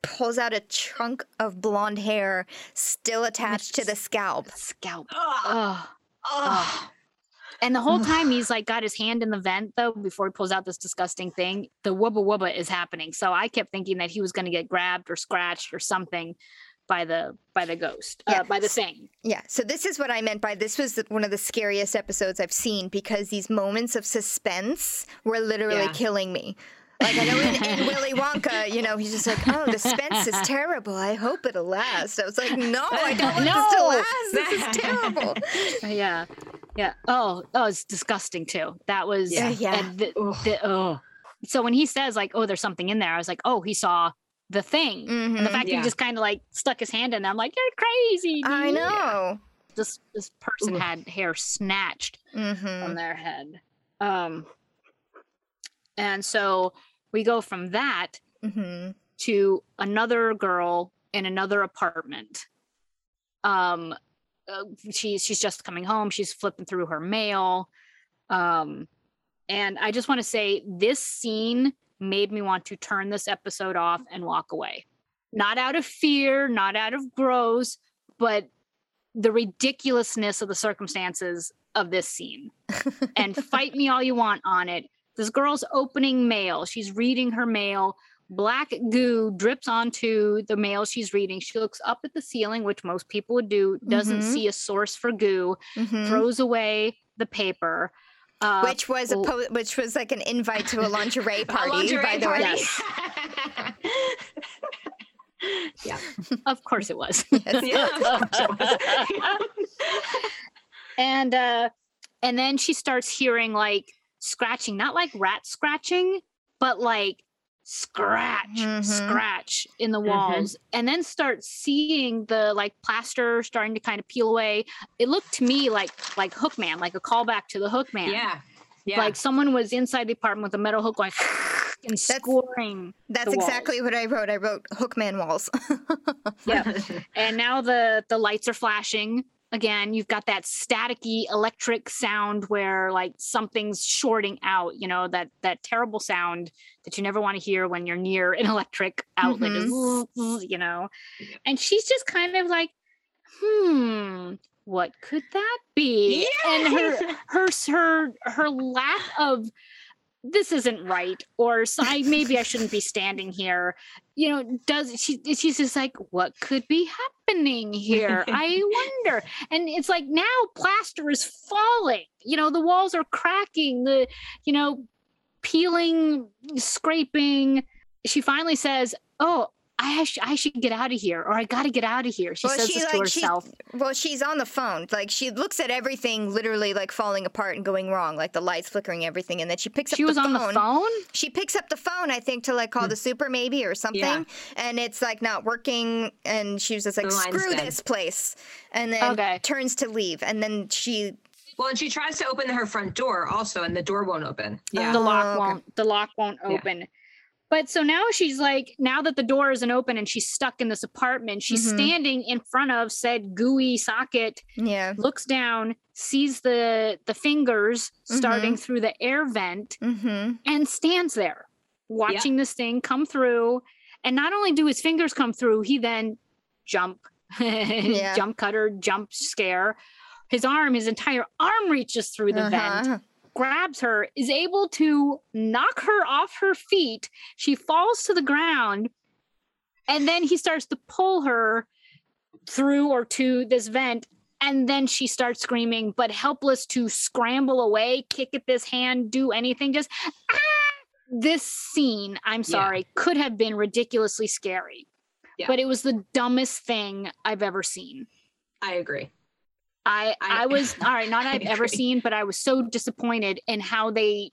pulls out a chunk of blonde hair still attached to the scalp. Scalp. Ugh. Ugh. Ugh. And the whole time he's like got his hand in the vent though before he pulls out this disgusting thing. The wubba wubba is happening. So I kept thinking that he was going to get grabbed or scratched or something by the by the ghost, Yeah. uh, by the thing. Yeah, so this is what I meant by this was one of the scariest episodes I've seen because these moments of suspense were literally Yeah. killing me. Like I know in, in Willy Wonka, you know, he's just like, "Oh, the suspense is terrible. I hope it'll last." I was like, "No, I don't want this to No. last. This is terrible." Yeah. Yeah. Oh, oh, it's disgusting too. That was Yeah. Yeah. the- the- oh. So when he says like, "Oh, there's something in there," I was like, "Oh, he saw the thing." And the Mhm. fact that he just kind of like stuck his hand in there, I'm like, "You're crazy." I dude." know. This this person Ugh. had hair snatched hmm from their head. Um, and so we go from that hmm to another girl in another apartment. Um, uh, she's she's just coming home. She's flipping through her mail. Um, and I just want to say this scene made me want to turn this episode off and walk away. Not out of fear, not out of gross, but the ridiculousness of the circumstances of this scene. and fight me all you want on it. This girl's opening mail. She's reading her mail. Black goo drips onto the mail she's reading. She looks up at the ceiling, which most people would do, doesn't Mhm. see a source for goo, hmm throws away the paper. Uh, Which was a po- which was like an invite to a lingerie A party, lingerie by the party. way. yeah. of course it was. Yes. Yeah. course it was. and uh and then she starts hearing like scratching, not like rat scratching, but like scratch, Mhm. scratch in the Mhm. walls, and then start seeing the like plaster starting to kind of peel away. It looked to me like like Hookman, like a callback to the Hookman. yeah. Yeah. Like someone was inside the apartment with a metal hook going and scoring. That's exactly what I wrote. I wrote Hookman walls. Yeah. and now the the lights are flashing again you've got that staticky electric sound where like something's shorting out you know that that terrible sound that you never want to hear when you're near an electric outlet Just you know? And she's just kind of like hmm what could that be? And her her her her lack of this isn't right or I, maybe i shouldn't be standing here. You know does she she's just like what could be happening here? I wonder. And it's like now plaster is falling. You know the walls are cracking the you know peeling scraping. She finally says oh I, sh- I should get out of here or i gotta get out of here she Well, says she, this to like, she- herself well, she's on the phone. Like she looks at everything literally like falling apart and going wrong, like the lights flickering, everything, and then she picks up she was the on the phone She picks up the phone, I think, to like call hmm. the super maybe or something, Yeah. and it's like not working. And she was just like, "Screw dead. this place," and then Okay. turns to leave. And then she, well, and she tries to open her front door also, and the door won't open. Oh, yeah. the lock Oh, okay. won't the lock won't Yeah. Open but so now she's like now that the door isn't open and she's stuck in this apartment she's Mhm. standing in front of said gooey socket yeah, looks down sees the the fingers starting Mm-hmm. through the air vent mm-hmm. and stands there watching this thing come through and not only do his fingers come through he then jump Yeah. jump cutter, jump scare. His arm, his entire arm reaches through the vent, Uh-huh. Grabs her, is able to knock her off her feet. She falls to the ground, and then he starts to pull her through or to this vent. And then she starts screaming, but helpless to scramble away, kick at this hand, do anything. Just ah! this scene, I'm Yeah. sorry, could have been ridiculously scary. Yeah. But it was the dumbest thing I've ever seen. I agree. I I- I was all right, not I've ever seen, but I was so disappointed in how they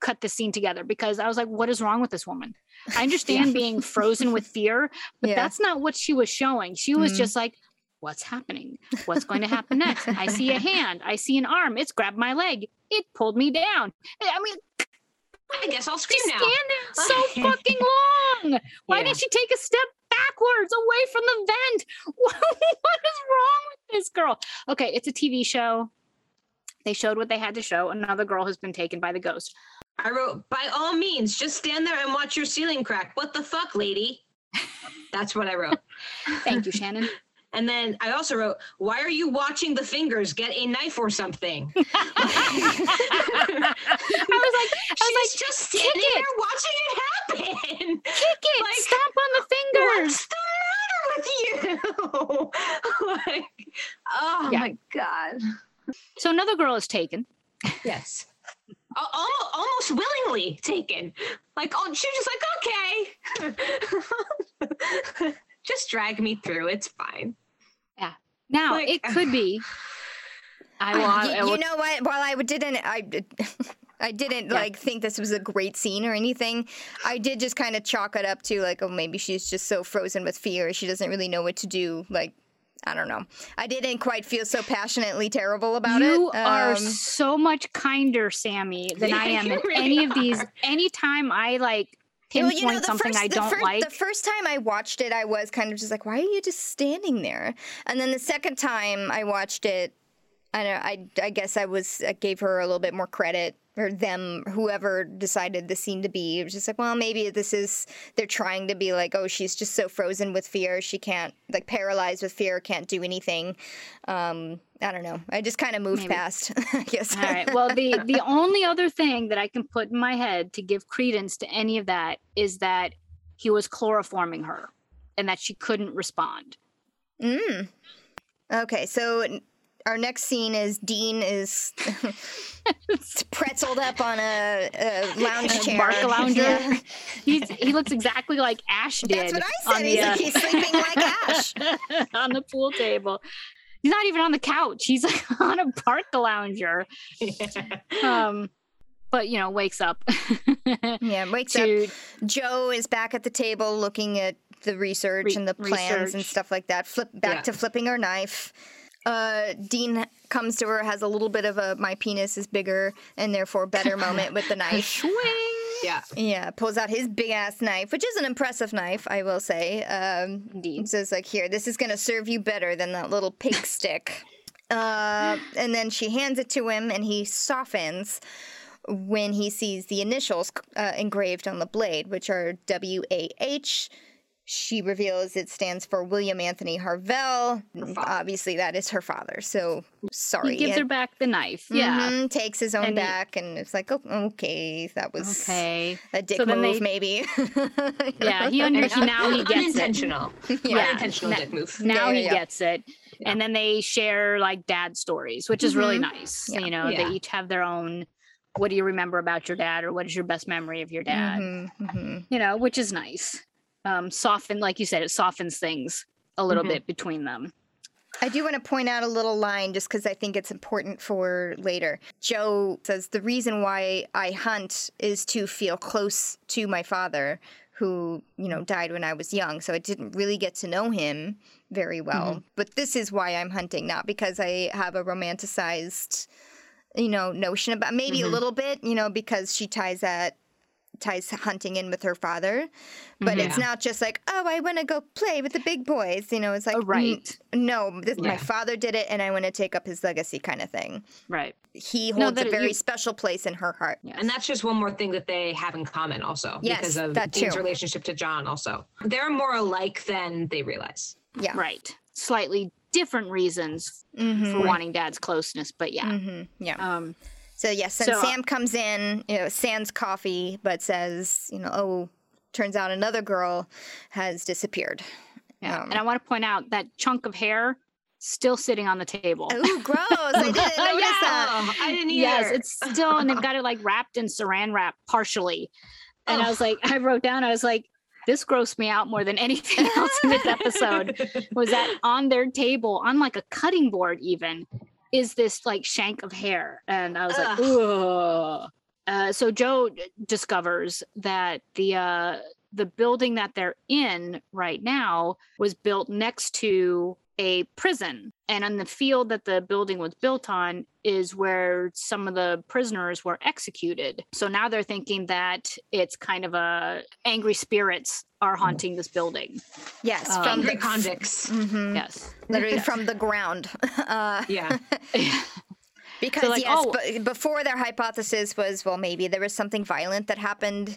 cut the scene together because I was like, what is wrong with this woman? I understand being frozen with fear, but Yeah. that's not what she was showing. She was Mm. just like, what's happening? What's going to happen next? I see a hand, I see an arm, it's grabbed my leg, it pulled me down. I mean, I guess I'll scream she now. stand so fucking long. Why Yeah. did she take a step backwards away from the vent? what is wrong with this girl? Okay, it's a TV show. They showed what they had to show. Another girl has been taken by the ghost. I wrote, by all means, just stand there and watch your ceiling crack. What the fuck, lady? That's what I wrote. Thank you, Shannon. And then I also wrote, why are you watching the fingers? Get a knife or something. I was like, I was like, She's just kick standing it. there watching it happen. kick it, like, stomp on the fingers. What's the matter with you? like, oh Yeah. my god. So another girl is taken. Yes. Almost, almost willingly taken. Like, oh, she was just like, okay. just drag me through. It's fine. Now Like- it could be. I will. I, You, you know what? While I didn't, I, I didn't Yeah. like think this was a great scene or anything. I did just kind of chalk it up to like, oh, maybe she's just so frozen with fear, she doesn't really know what to do. Like, I don't know. I didn't quite feel so passionately terrible about it. you are Um, so much kinder, Sammy, than I am you in really any of these. are. Anytime I like Well, you know, the something first, I don't like. The first time I watched it, I was kind of just like, why are you just standing there? And then the second time I watched it, I don't, I, I guess I was I gave her a little bit more credit or them whoever decided the scene to be. It was just like, well, maybe this is they're trying to be like, oh, she's just so frozen with fear, she can't like paralyzed with fear, can't do anything. Um, I don't know. I just kind of moved Maybe. past. I guess. All right. Well, the the only other thing that I can put in my head to give credence to any of that is that he was chloroforming her, and that she couldn't respond. Mm. Okay, so our next scene is Dean is pretzeled up on a, a lounge A chair. bark lounger. Yeah. He's he looks exactly like Ash did. That's what I on said. the, He's, uh, like, he's sleeping like Ash. on the pool table. He's not even on the couch. He's like on a park lounger. Um, but you know, wakes up Yeah, wakes up. Jo is back at the table looking at the research Re- and the plans and stuff like that. Flip back Yeah. to flipping her knife. Uh, Dean comes to her, has a little bit of a "my penis is bigger and therefore better" moment with the knife. swing. Yeah. Yeah, pulls out his big ass knife, which is an impressive knife, I will say. Um, Indeed. says like, "Here, this is gonna serve you better than that little pig stick." Uh, and then she hands it to him, and he softens when he sees the initials uh, engraved on the blade, which are W A H. She reveals it stands for William Anthony Harvelle. Obviously, that is her father. So sorry. He gives And- her back the knife. Yeah. Mhm, takes his own And he- back, and it's like, oh, okay, that was Okay. a dick So move, they- maybe. Yeah. He under, he, now he gets it. unintentional. Yeah. Unintentional Na- dick move. Now Yeah, he yeah. gets it. And then they share like dad stories, which is really nice. Yeah. You know, Yeah. they each have their own. What do you remember about your dad, or what is your best memory of your dad? Mhm, mhm. You know, which is nice. Um, soften, like you said, it softens things a little Mhm. bit between them. I do want to point out a little line just because I think it's important for later. Jo says, The reason why I hunt is to feel close to my father, who, you know, died when I was young. So I didn't really get to know him very well. But this is why I'm hunting, not because I have a romanticized, you know, notion about maybe a Mhm. little bit, you know, because she ties that ties hunting in with her father but it's not just like oh i want to go play with the big boys you know it's like Oh, "Mm, right. no this, my father did it and i want to take up his legacy kind of thing Right. he holds that a very you- special place in her heart Yes. And that's just one more thing that they have in common also. Yes, because of that Dean's too. relationship to John also. They're more alike than they realize. yeah Right. slightly different reasons Mhm. for wanting dad's closeness. But yeah. Mhm. Yeah. Um, So yes, and So, uh, Sam comes in, you know, sans coffee, but says, you know, oh, turns out another girl has disappeared. yeah. Um, and I want to point out that chunk of hair still sitting on the table. Oh, gross! I didn't notice that. Oh, I didn't either. Yes, it's still, and they've got it like wrapped in saran wrap partially. And I was like, I wrote down, I was like, this grossed me out more than anything else in this episode. Was that on their table, on like a cutting board, even, is this like shank of hair? And I was like, Ugh. ugh. Uh, so Jo discovers that the uh, the building that they're in right now was built next to a prison and on the field that the building was built on is where some of the prisoners were executed so now they're thinking that it's kind of a angry spirits are haunting this building Yes, Um, from Angry the convicts. Mhm. yes literally from the ground. Uh, Yeah. because like, yes, oh- but before their hypothesis was, well, maybe there was something violent that happened,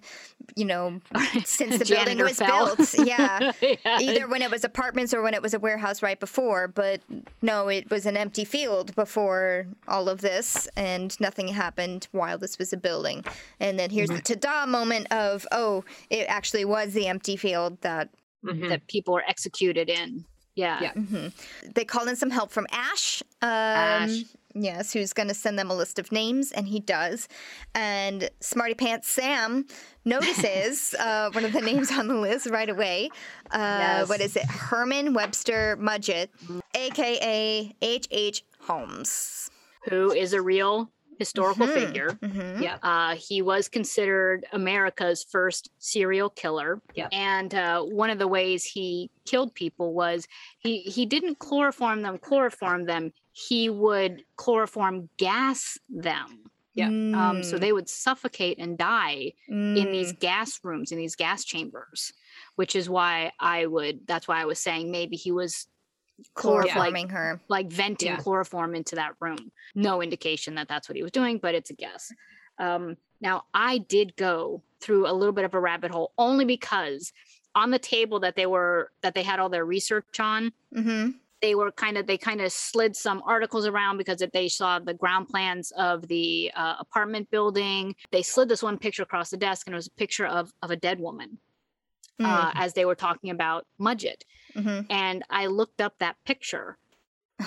you know, since the building was fell. built. Yeah. Yeah. Either when it was apartments or when it was a warehouse right before, but no, it was an empty field before all of this, and nothing happened while this was a building. And then here's the ta-da moment of, oh, it actually was the empty field that Mhm. that people were executed in yeah, Yeah. they called in some help from Ash. Um, Ash. Yes, who's going to send them a list of names, and he does. And Smarty Pants Sam notices uh, one of the names on the list right away. Uh, Yes. What is it? Herman Webster Mudgett, aka H.H. Holmes. who is a real historical Mhm. figure hmm Yeah. Uh, he was considered America's first serial killer. Yep. And uh, one of the ways he killed people was he, he didn't chloroform them, chloroform them. He would chloroform gas them. Yeah. Um, so they would suffocate and die in these Mm. gas rooms, in these gas chambers, which is why I would, that's why I was saying maybe he was chloroform, like, chloroforming her. like venting Yeah. chloroform into that room. No indication that that's what he was doing, but it's a guess. Um, now, I did go through a little bit of a rabbit hole only because on the table that they were that they had all their research on, hmm they were kind of they kind of slid some articles around because if they saw the ground plans of the uh, apartment building. They slid this one picture across the desk, and it was a picture of of a dead woman uh, as they were talking about Mudgett. hmm And I looked up that picture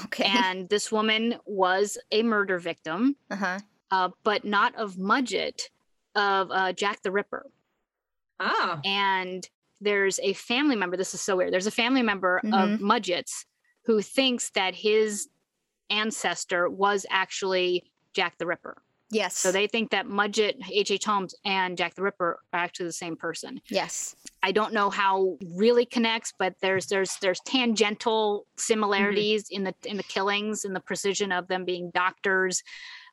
Okay. and this woman was a murder victim, uh-huh. uh, but not of Mudgett, of uh, Jack the Ripper. Oh. And there's a family member. This is so weird. There's a family member of Mudgett's who thinks that his ancestor was actually Jack the Ripper. Yes. So they think that Mudgett, H.H. H. Holmes, and Jack the Ripper are actually the same person. yes. I don't know how really connects, but there's there's there's tangential similarities in the in the killings and the precision of them being doctors,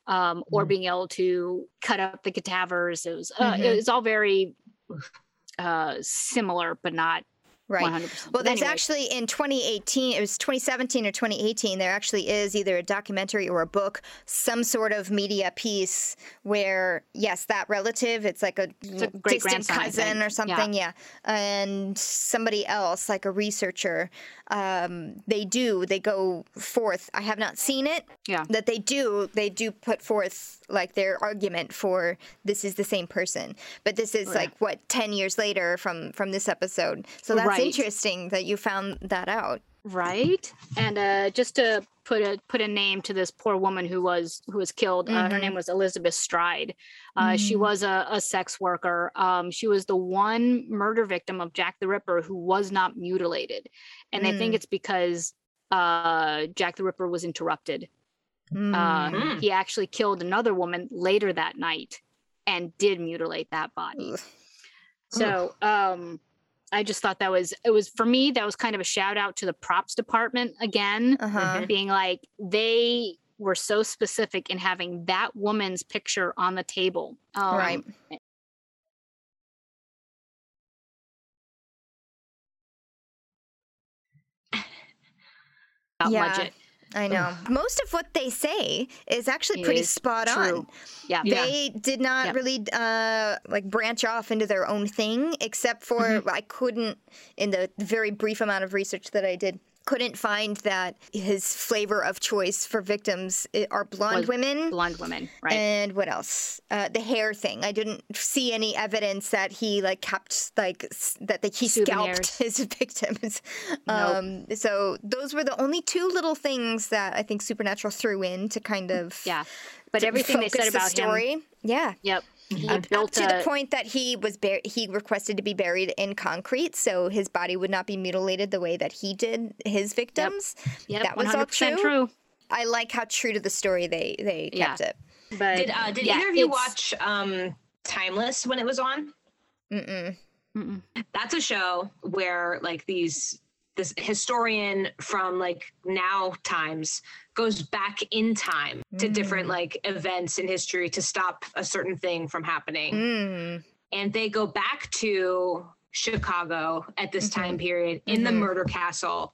um, or Mhm. being able to cut up the cadavers. It was uh, Mhm. it was all very uh, similar, but not Right. 100%. Well, there's anyway, actually in 2018, it was 2017 or 2018, there actually is either a documentary or a book, some sort of media piece where, yes, that relative, it's like a, a distant cousin or Yeah. something, yeah. And somebody else, like a researcher, um, they do, they go forth. I have not seen it. Yeah. That they do, they do put forth like their argument for this is the same person. But this is Yeah. like what 10 years later from from this episode. So that's Right. interesting that you found that out. right and uh just to put a put a name to this poor woman who was who was killed uh, her name was elizabeth stride uh she Mm. was a, a sex worker um she was the one murder victim of jack the ripper who was not mutilated and they think Mm. it's because uh jack the ripper was interrupted Mm. Mm. he actually killed another woman later that night and did mutilate that body Ugh. so um I just thought that was it was for me that was kind of a shout out to the props department again Uh-huh. being like they were so specific in having that woman's picture on the table um, Right. Yeah. Mudgett I know. Most of what they say is actually pretty Is spot true. on. yeah Yeah. They did not Yep. really uh, like branch off into their own thing, except for Mm-hmm. I couldn't in the very brief amount of research that I did. Couldn't find that his flavor of choice for victims are blonde Was women. Blonde women, right? And what else? Uh, the hair thing. I didn't see any evidence that he like kept like s- that the, he Souvenirs. scalped his victims. Nope. Um, so those were the only two little things that I think Supernatural threw in to kind of yeah. But everything they said the about him, story. Yeah. yep. He Up, up built to a, the point that he was bur- he requested to be buried in concrete, so his body would not be mutilated the way that he did his victims. Yep, that was all 100% true. I like how true to the story they they Yeah. kept it. But Did uh, did yeah, either of you watch um, Timeless when it was on? Mm-mm. Mm-mm. That's a show where like these this historian from like now times goes back in time to different Mm. like events in history to stop a certain thing from happening. Mm. and they go back to Chicago at this Mm-hmm. time period in the murder castle.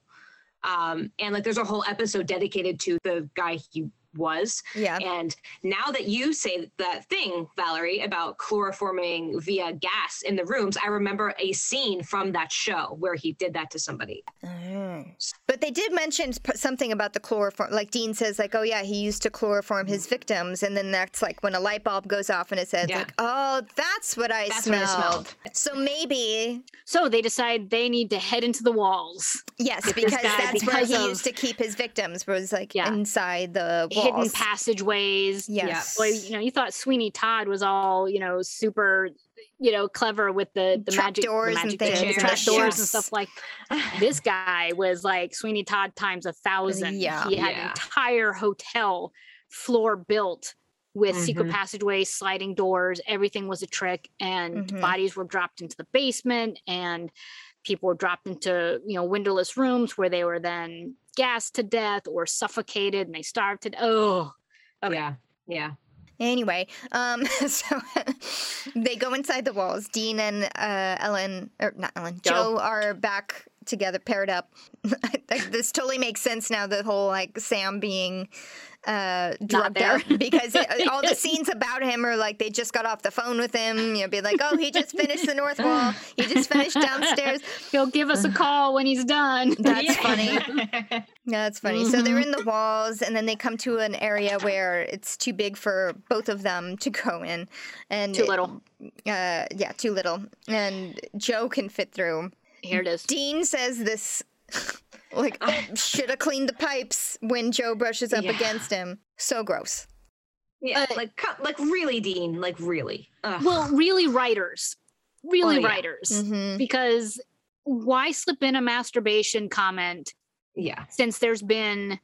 Um, and like there's a whole episode dedicated to the guy he was. Yeah. And now that you say that thing, Valerie, about chloroforming via gas in the rooms, I remember a scene from that show where he did that to somebody. Mm-hmm. But they did mention something about the chloroform. Like Dean says, like, oh yeah, he used to chloroform his victims, and then that's like when a light bulb goes off in his head, Yeah. like, oh, that's what I That's what I smelled. smelled. So maybe So they decide they need to head into the walls. yes, If this because guy- that's where because he of- used to keep his victims was like Yeah. inside the walls. Hidden passageways. Yes. Well, you know, you thought Sweeney Todd was all, you know, super, you know, clever with the the Trap magic, doors the and things, trap doors and stuff like. This guy was like Sweeney Todd times a thousand. Yeah. he had an entire hotel floor built with secret Mhm. passageways, sliding doors. Everything was a trick, and Mhm. bodies were dropped into the basement, and people were dropped into you know windowless rooms where they were then gassed to death or suffocated, and they starved to. Oh, Okay. Yeah. Yeah. Anyway, um, so they go inside the walls. Dean and uh, Ellen, or not Ellen, Jo. Jo are back together, paired up. This totally makes sense now. The whole like Sam being uh, drugged there. out because it, all the scenes about him are like they just got off the phone with him. You know, be like, oh, he just finished the North Wall. He just finished downstairs. he'll give us a call when he's done. That's funny. funny. Yeah, that's funny. So they're in the walls, and then they come to an area where it's too big for both of them to go in, and Too little. Uh, yeah, too little, and Jo can fit through. Here it is. Dean says this, like, should have cleaned the pipes when Jo brushes up Yeah. against him. So gross. yeah. Uh, like, like really, Dean. Like really. Ugh. Well, really, writers, really Oh, yeah. writers, Mm-hmm. because why slip in a masturbation comment yeah. since there's been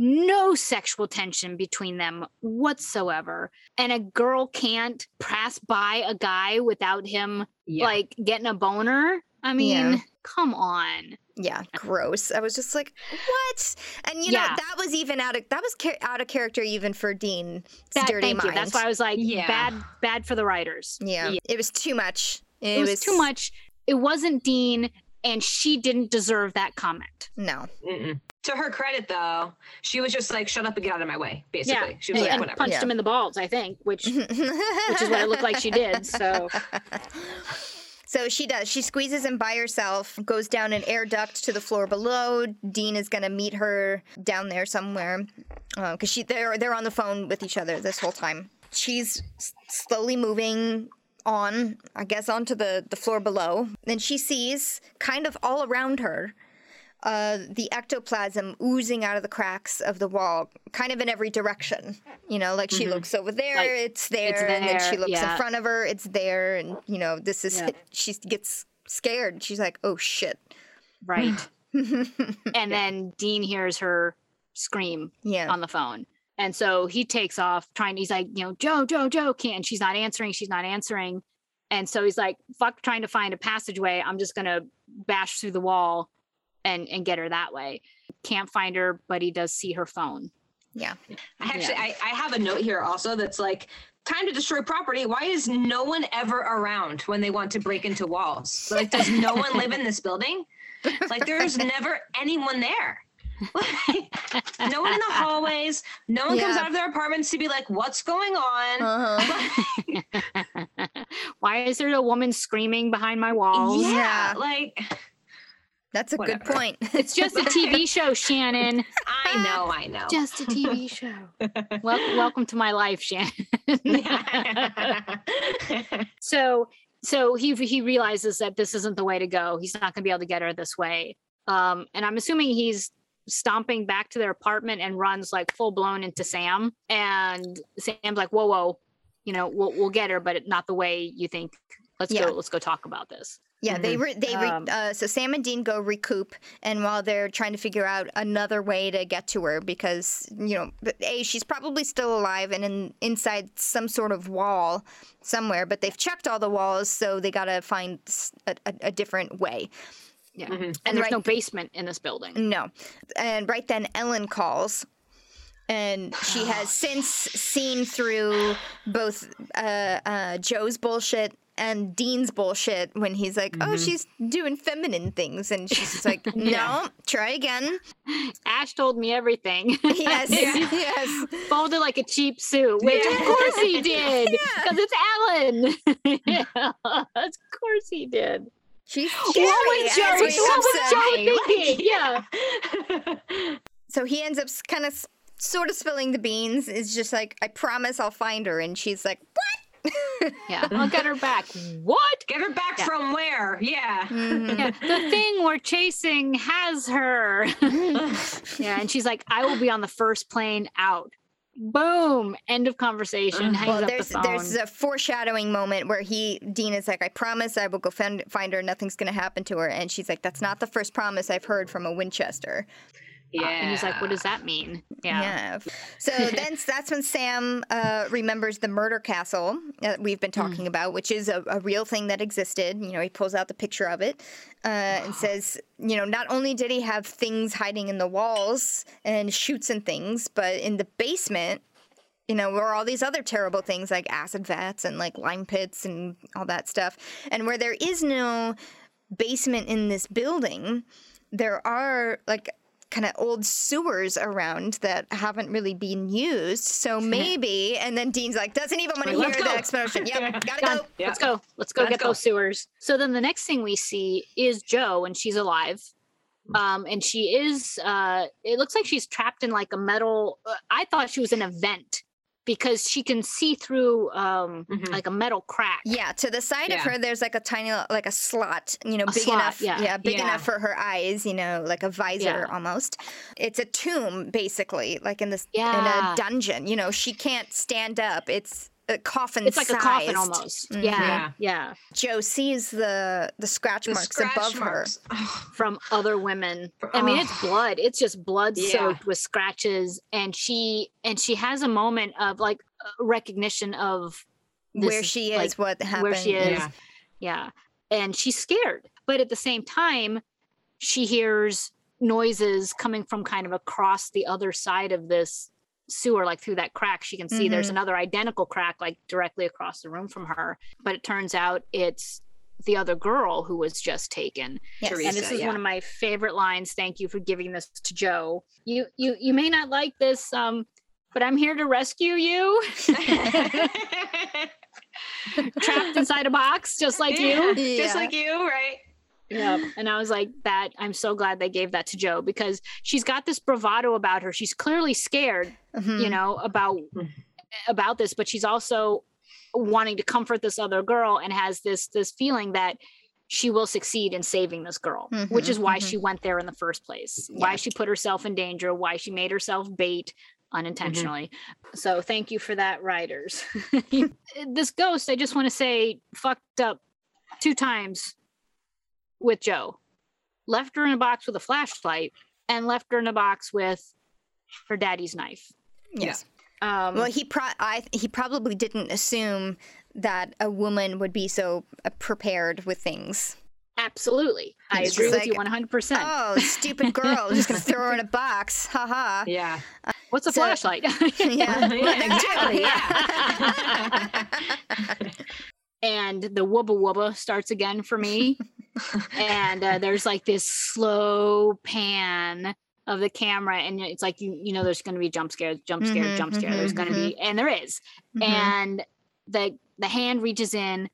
no sexual tension between them whatsoever and a girl can't pass by a guy without him Yeah. like getting a boner i mean Yeah. come on Yeah, gross. I was just like, what? And you know, that was even out of that was char- out of character even for Dean. that, dirty thank mind. you that's why i was like Yeah. bad bad for the writers yeah, Yeah. it was too much. it, was, too much it wasn't dean and she didn't deserve that comment No. Mm-mm. To her credit, though, she was just like, "Shut up and get out of my way." Basically, she was and, like, and "Whatever." punched Yeah. him in the balls i think which which is what it looked like she did so So she does. She squeezes him by herself, goes down an air duct to the floor below. Dean is gonna meet her down there somewhere, uh, because she they're they're on the phone with each other this whole time. She's slowly moving on, I guess, onto the the floor below. Then she sees, kind of all around her, uh, the ectoplasm oozing out of the cracks of the wall, kind of in every direction. You know, like she looks over there, Like, it's there, and then she there, looks in front of her, it's there, and you know, this is Yeah. she gets scared. She's like, "Oh shit!" right and then dean hears her scream Yeah, on the phone. And so he takes off trying, he's like, you know, Jo, Jo, Jo, can't. She's not answering. She's not answering. And so he's like, fuck trying to find a passageway. I'm just going to bash through the wall and, and get her that way. Can't find her, but he does see her phone. yeah. I actually, Yeah. I, I have a note here also that's like, "Time to destroy property." Why is no one ever around when they want to break into walls? Like, does no one live in this building? Like, there's never anyone there. no one in the hallways. No one comes out of their apartments to be like, "What's going on?" Uh-huh. Why is there a woman screaming behind my walls? yeah, Yeah. like That's a Whatever. good point. It's just a TV show, Shannon. I know, I know. Just a TV show. Wel- welcome to my life, Shannon. so so he he realizes that this isn't the way to go. He's not going to be able to get her this way. Um, and I'm assuming he's stomping back to their apartment and runs like full blown into Sam. And Sam's like, "Whoa, whoa, you know, we'll we'll get her, but not the way you think. Let's Yeah. go. Let's go talk about this." Yeah, they re- they re- Um, uh, so Sam and Dean go recoup, and while they're trying to figure out another way to get to her, because you know, a she's probably still alive and in, inside some sort of wall somewhere, but they've checked all the walls, so they gotta find a different way. Yeah. Mhm. And And there's right- no basement in this building. No, and right then Ellen calls. And she has since seen through both uh, uh, Jo's bullshit and Dean's bullshit when he's like, "Oh, mm-hmm. she's doing feminine things," and she's just like, "No, try again." Ash told me everything. Yes, yes. folded like a cheap suit, which of course he did, because it's Alan. yeah, of course he did. She's What scary. was as Jo? we What was Jo thinking? Yeah. So he ends up kind of sort of spilling the beans. Is just like, "I promise I'll find her," and she's like, "What?" Yeah. I'll get her back. What? Get her back Yeah. from where? Yeah. Mhm. Yeah, the thing we're chasing has her. yeah, and she's like, I will be on the first plane out. Boom. End of conversation. Hangs Well, there's the there's a foreshadowing moment where he Dean is like, "I promise I will go find find her. Nothing's gonna happen to her." And she's like, "That's not the first promise I've heard from a Winchester." Yeah. and he's like, What does that mean? Yeah. Yeah. So then that's when Sam uh, remembers the murder castle that we've been talking about, which is a, a real thing that existed. You know, he pulls out the picture of it uh, and says, you know, not only did he have things hiding in the walls and shoots and things, but in the basement, you know, were all these other terrible things like acid vats and like lime pits and all that stuff. And where there is no basement in this building, there are like kind of old sewers around that haven't really been used. So maybe, and then Dean's like, doesn't even want to hear go. the explanation. Yep, gotta go. Yeah. Let's go. Let's go Let's get go. those sewers. So then the next thing we see is Jo, and she's alive. Um, and she is. Uh, it looks like she's trapped in like a metal. Uh, I thought she was in a vent because she can see through um Mhm. like a metal crack. Yeah, to the side of her, there's like a tiny, like a slot, you know, A big slot, enough, yeah. yeah big Yeah. enough for her eyes, you know, like a visor Yeah. almost. It's a tomb, basically, like in this in a dungeon. You know, she can't stand up. It's a coffin. It's like a coffin sized. almost. Mhm. Yeah, Yeah. yeah. Jo sees the the scratch The marks scratch above marks. Oh, From other women. I mean, it's blood. It's just blood Yeah. soaked with scratches, and she and she has a moment of like uh, recognition of her, this where is, she is, like, what happened. where she is. Yeah. Yeah. And she's scared. But at the same time, she hears noises coming from kind of across the other side of this sewer, like through that crack. She can see there's Mhm. another identical crack, like directly across the room from her. But it turns out it's the other girl who was just taken. Yes. Teresa. and this is yeah. one of my favorite lines. Thank you for giving this to Jo. You you you may not like this, um, but I'm here to rescue you. Trapped inside a box, just like you. Yeah, Just like you, right? Yeah. And I was like, that I'm so glad they gave that to Jo because she's got this bravado about her. She's clearly scared, Mhm. you know, about about this, but she's also wanting to comfort this other girl and has this this feeling that she will succeed in saving this girl, which Mhm, is why mhm. she went there in the first place, why she put herself in danger, why she made herself bait unintentionally. So thank you for that, writers. this ghost, I just want to say, fucked up two times with Jo. Left her in a box with a flashlight and left her in a box with her daddy's knife. yes. Um, Well, he pro- I he probably didn't assume that a woman would be so uh, prepared with things. absolutely. I agree with you 100%. Oh, stupid girl! just gonna throw her in a box. Ha ha. Yeah. What's a so- flashlight? Yeah. Yeah, exactly. Yeah. and the wubba wubba starts again for me. And uh, there's like this slow pan of the camera, and it's like you you know there's going to be jump scares, jump scare, Mhm, jump scare. There's mhm, going to be, and there is. Mhm. And the the hand reaches in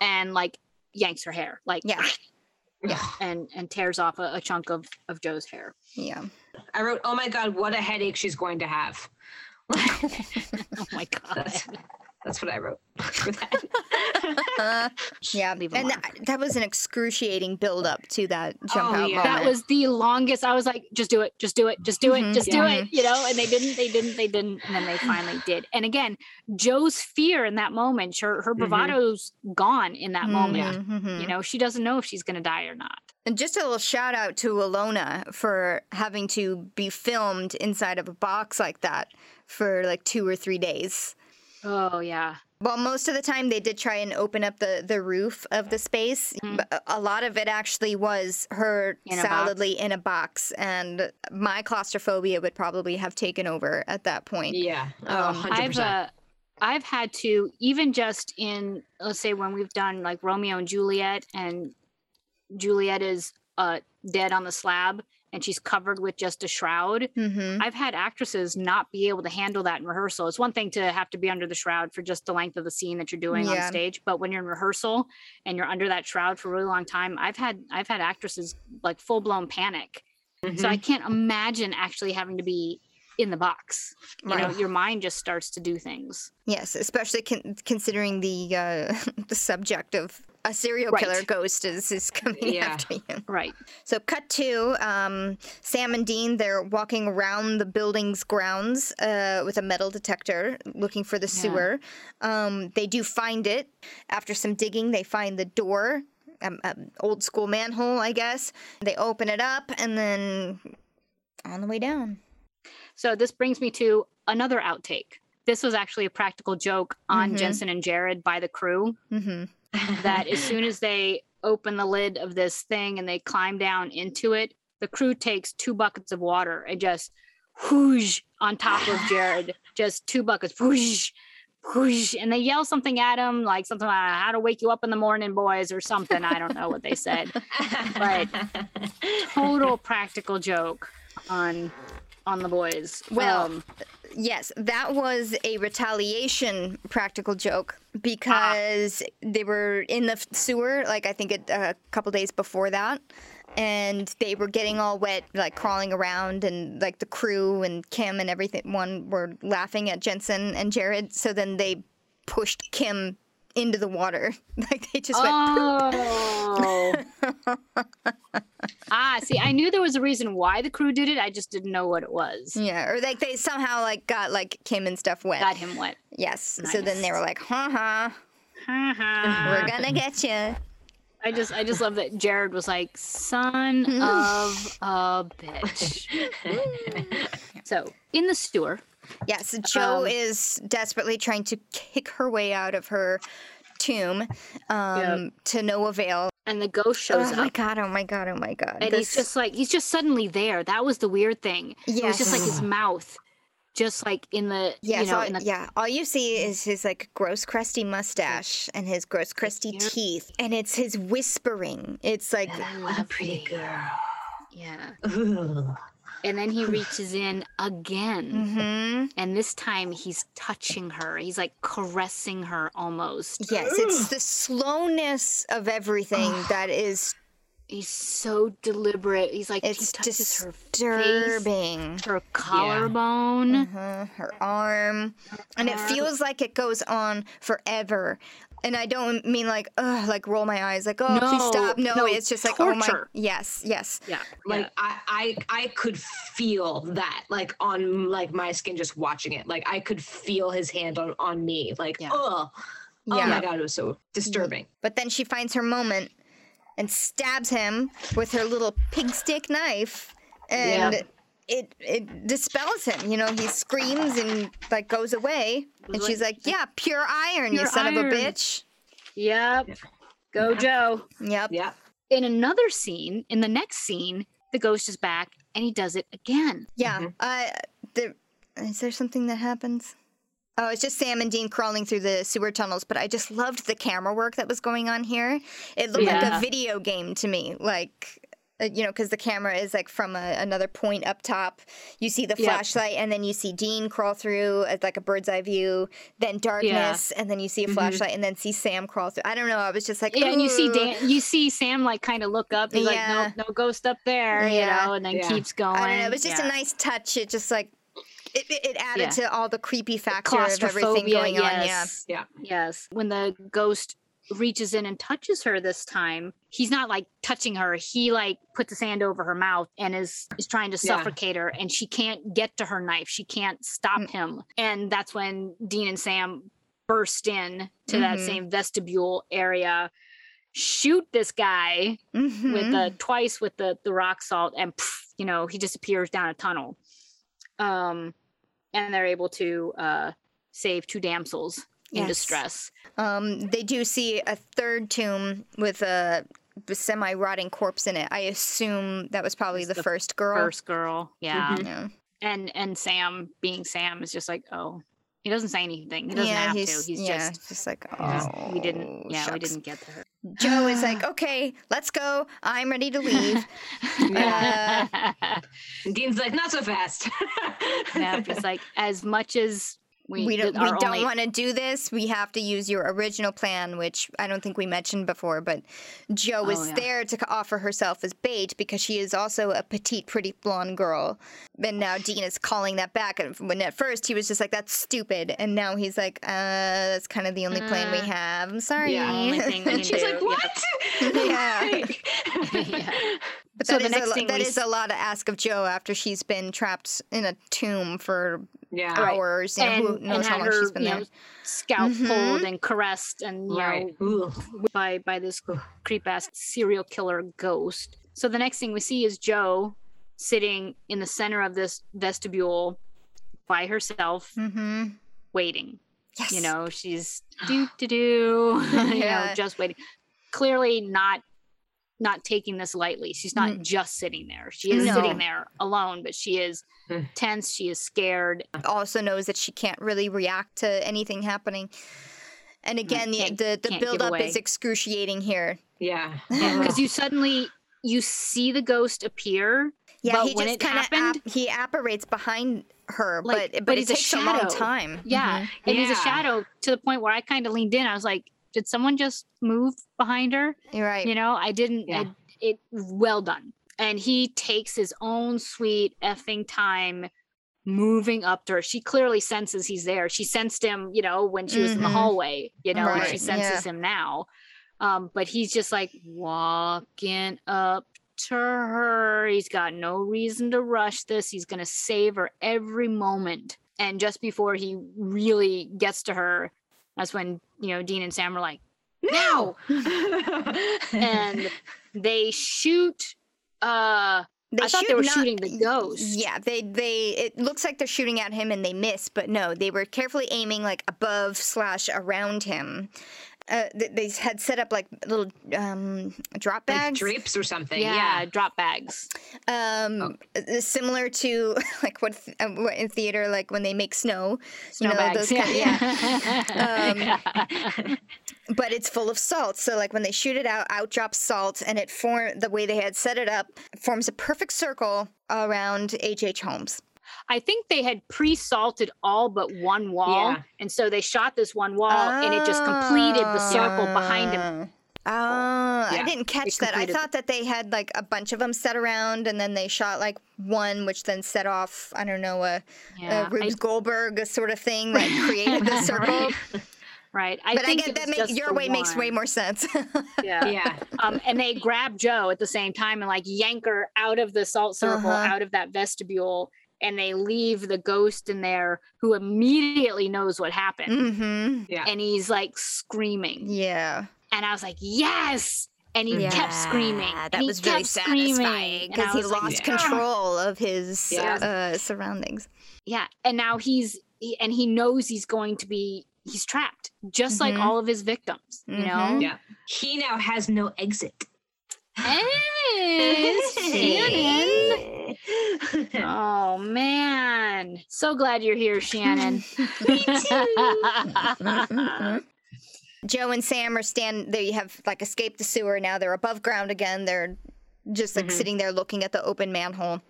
and like yanks her hair, like Yeah. and and tears off a, a chunk of of Jo's hair. Yeah. I wrote, "Oh my god, what a headache she's going to have." Oh my god. That's, that's what I wrote for that. Yeah. Leave 'em And that, that was an excruciating build up to that jump Oh, out yeah. moment. that was the longest. I was like, just do it, just do it, just do it, Mhm. just do it, you know. And they didn't, they didn't, they didn't, and then they finally did. And again, Jo's fear in that moment, her her bravado's gone in that moment. Mhm. You know, she doesn't know if she's gonna die or not. And just a little shout out to Alona for having to be filmed inside of a box like that for like two or three days. Oh yeah, Well, most of the time they did try and open up the, the roof of the space, but a- a lot of it actually was her In a box. solidly in a box, and my claustrophobia would probably have taken over at that point. yeah, oh, Um, 100%. I've uh, I've had to even just in let's say when we've done like Romeo and Juliet and Juliet is uh dead on the slab and she's covered with just a shroud. Mm-hmm. I've had actresses not be able to handle that in rehearsal. It's one thing to have to be under the shroud for just the length of the scene that you're doing Yeah. on stage, but when you're in rehearsal and you're under that shroud for a really long time, I've had I've had actresses like full blown panic. So I can't imagine actually having to be in the box. You know, Right. your mind just starts to do things. Yes, especially con- considering the uh, the subject of a serial Right. killer ghost is, is coming Yeah. after you. Right. So, cut to um, Sam and Dean. They're walking around the building's grounds uh, with a metal detector looking for the sewer. Um, they do find it. After some digging, they find the door, um, um, old school manhole, I guess. They open it up and then on the way down. So this brings me to another outtake. This was actually a practical joke on Mhm. Jensen and Jared by the crew hmm that as soon as they open the lid of this thing and they climb down into it, the crew takes two buckets of water and just whoosh on top of Jared, just two buckets, whoosh, whoosh, and they yell something at him, like something like "How to wake you up in the morning, boys," or something. I don't know what they said. But total practical joke on on the boys. Well, Um, Yes, that was a retaliation practical joke ah. because they were in the sewer, like I think it, a couple days before that, and they were getting all wet, like crawling around, and like the crew and Kim and everything one were laughing at Jensen and Jared. So then they pushed Kim into the water, like they just went. Oh. ah, see, I knew there was a reason why the crew did it. I just didn't know what it was. Yeah, or like they somehow like got like Kim and stuff wet. Got him wet. Yes. So then they were like, "Ha ha, I we're gonna get you." I just, I just love that Jared was like, "Son of a bitch." so in the sewer, Yes, Jo Um, is desperately trying to kick her way out of her tomb um, to no avail. and the ghost shows Oh my god! Oh my god! Oh my god! And This- he's just like he's just suddenly there. That was the weird thing. It was just like his mouth, just like in the yeah, you so know all, in the yeah. All you see is his like gross, crusty mustache and his gross, crusty Yep. teeth, and it's his whispering. It's like What a pretty girl. yeah. Ugh. And then he reaches in again. hmm And this time he's touching her. He's like caressing her almost. yes, it's the slowness of everything that is He's so deliberate. He's like he it's touches her face, disturbing. her collarbone. uh, her arm, and it feels like it goes on forever. And I don't mean like, ugh, like roll my eyes, like, oh, please stop. No, no, it's just like, oh my, torture. yes, yes. Yeah. Like I, I, I could feel that, like on like my skin, just watching it. Like I could feel his hand on on me. Like, Yeah. oh, oh Yeah. my god, it was so mm-hmm. disturbing. But then she finds her moment and stabs him with her little pig stick knife, and Yeah. It it dispels him. You know, he screams and like goes away, and she's like, "Yeah, pure iron, you Pure son of a bitch." Yep. Go Jo. Yep. Yeah. In another scene, in the next scene, the ghost is back and he does it again. Yeah. Uh, there, is there something that happens? Oh, it's just Sam and Dean crawling through the sewer tunnels, but I just loved the camera work that was going on here. It looked like a video game to me. Like, Uh, you know, because the camera is like from a, another point up top. You see the Yep. flashlight, and then you see Dean crawl through as like a bird's eye view. Then darkness, and then you see a mm-hmm. flashlight, and then see Sam crawl through. I don't know. I was just like, Yeah, and you see Dan, you see Sam like kind of look up. He's Yeah. like, no, no ghost up there, Yeah. you know, and then Yeah. keeps going. I don't know. It was just Yeah. a nice touch. It just like it, it, it added Yeah. to all the creepy factor of everything claustrophobia. going on. Yeah. yes. Yeah. Yes. When the ghost reaches in and touches her this time, he's not like touching her. He like puts his hand over her mouth and is is trying to Yeah. suffocate her and she can't get to her knife. She can't stop Mm. him. And that's when Dean and Sam burst in to that Mhm. same vestibule area, shoot this guy Mhm. with the twice with the the rock salt and you know, he disappears down a tunnel. Um and they're able to uh save two damsels in Yes. distress. Um, they do see a third tomb with a semi rotting corpse in it. I assume that was probably the, the first girl. first girl yeah Mhm. Yeah. and and sam being sam is just like oh he doesn't say anything he doesn't yeah, have he's, to he's yeah, just just like oh, yeah, we didn't yeah we didn't get to her Jo is like, okay, let's go. I'm ready to leave. yeah Dean's like, not so fast. yeah, it's like as much as we, we don't, we don't want to do this. We have to use your original plan, which I don't think we mentioned before. But Jo was Oh, yeah. there to offer herself as bait because she is also a petite, pretty blonde girl. And now Dean is calling that back. And when at first he was just like, "That's stupid," and now he's like, "Uh, that's kind of the only plan we Uh, have." I'm sorry. Yeah. only thing we and she's do, like, what? Yeah. Yeah. But So that the is next a, thing that we is a lot to ask of Jo after she's been trapped in a tomb for yeah. Right. hours. You know, and, who and knows how had long her she's been there? know, scalp Mhm. pulled and caressed and you Right. know Ooh. by by this creep ass serial killer ghost. So the next thing we see is Jo sitting in the center of this vestibule by herself, Mm-hmm. waiting. Yes. You know, she's do do do, you know, just waiting. Clearly not not taking this lightly. She's not Mm. just sitting there. She is No. sitting there alone, but she is Mm. tense. She is scared. also knows that she can't really react to anything happening. And again, the the, the can't build up is excruciating here. Yeah. Because you suddenly you see the ghost appear, Yeah, But he when just kind of happened- he apparates behind her, Like, but but, but it he's a takes a, long shadow. time. Yeah. Mhm. And he's a shadow to the point where I kind of leaned in. I was like, did someone just move behind her? you're right. You know, I didn't. Yeah. I, it well done. And he takes his own sweet effing time moving up to her. She clearly senses he's there. She sensed him, you know, when she was in the Mhm. hallway, you know, and she Right, senses him now. Um, but he's just like walking up to her. He's got no reason to rush this. He's going to save her every moment. And just before he really gets to her, that's when, you know, Dean and Sam are like, "No!" and they shoot uh They I thought they were not- shooting the ghost. Yeah, they they it looks like they're shooting at him and they miss, but no, they were carefully aiming like above slash around him. Uh, they had set up like little um, drop like bags. drapes or something. yeah, Yeah. drop bags um uh, similar to like what, th- uh, what in theater like when they make snow snow know, bags those kind- yeah, Um, but it's full of salt so like when they shoot it out out drops salt and it form the way they had set it up forms a perfect circle around H.H. Holmes i think they had pre-salted all but one wall Yeah. and so they shot this one wall and it just completed the circle behind him him Oh, I didn't catch that. I thought that they had like a bunch of them set around, and then they shot like one, which then set off. I don't know a, yeah a Rubes I, Goldberg sort of thing that created the circle. right, right i but I think get that. was Make, your the way makes way more sense. yeah Yeah. um, and they grab Jo at the same time and like yank her out of the salt circle, Uh-huh. out of that vestibule, and they leave the ghost in there who immediately knows what happened. mm-hmm. Yeah. And he's like screaming. Yeah. And I was like, yes. And he kept screaming. Yeah, and That he was really kept screaming. satisfying because he was like, lost Yeah. control of his Yeah. uh, surroundings. Yeah. And now he's, he, and he knows he's going to be, he's trapped, just like Mhm. all of his victims, you know? Mhm. Yeah. He now has no exit. Yes, Shannon. Oh man. So glad you're here, Shannon. Me too. Jo and Sam are stand. They have like escaped the sewer now. They're above ground again. They're just like mm-hmm. sitting there looking at the open manhole.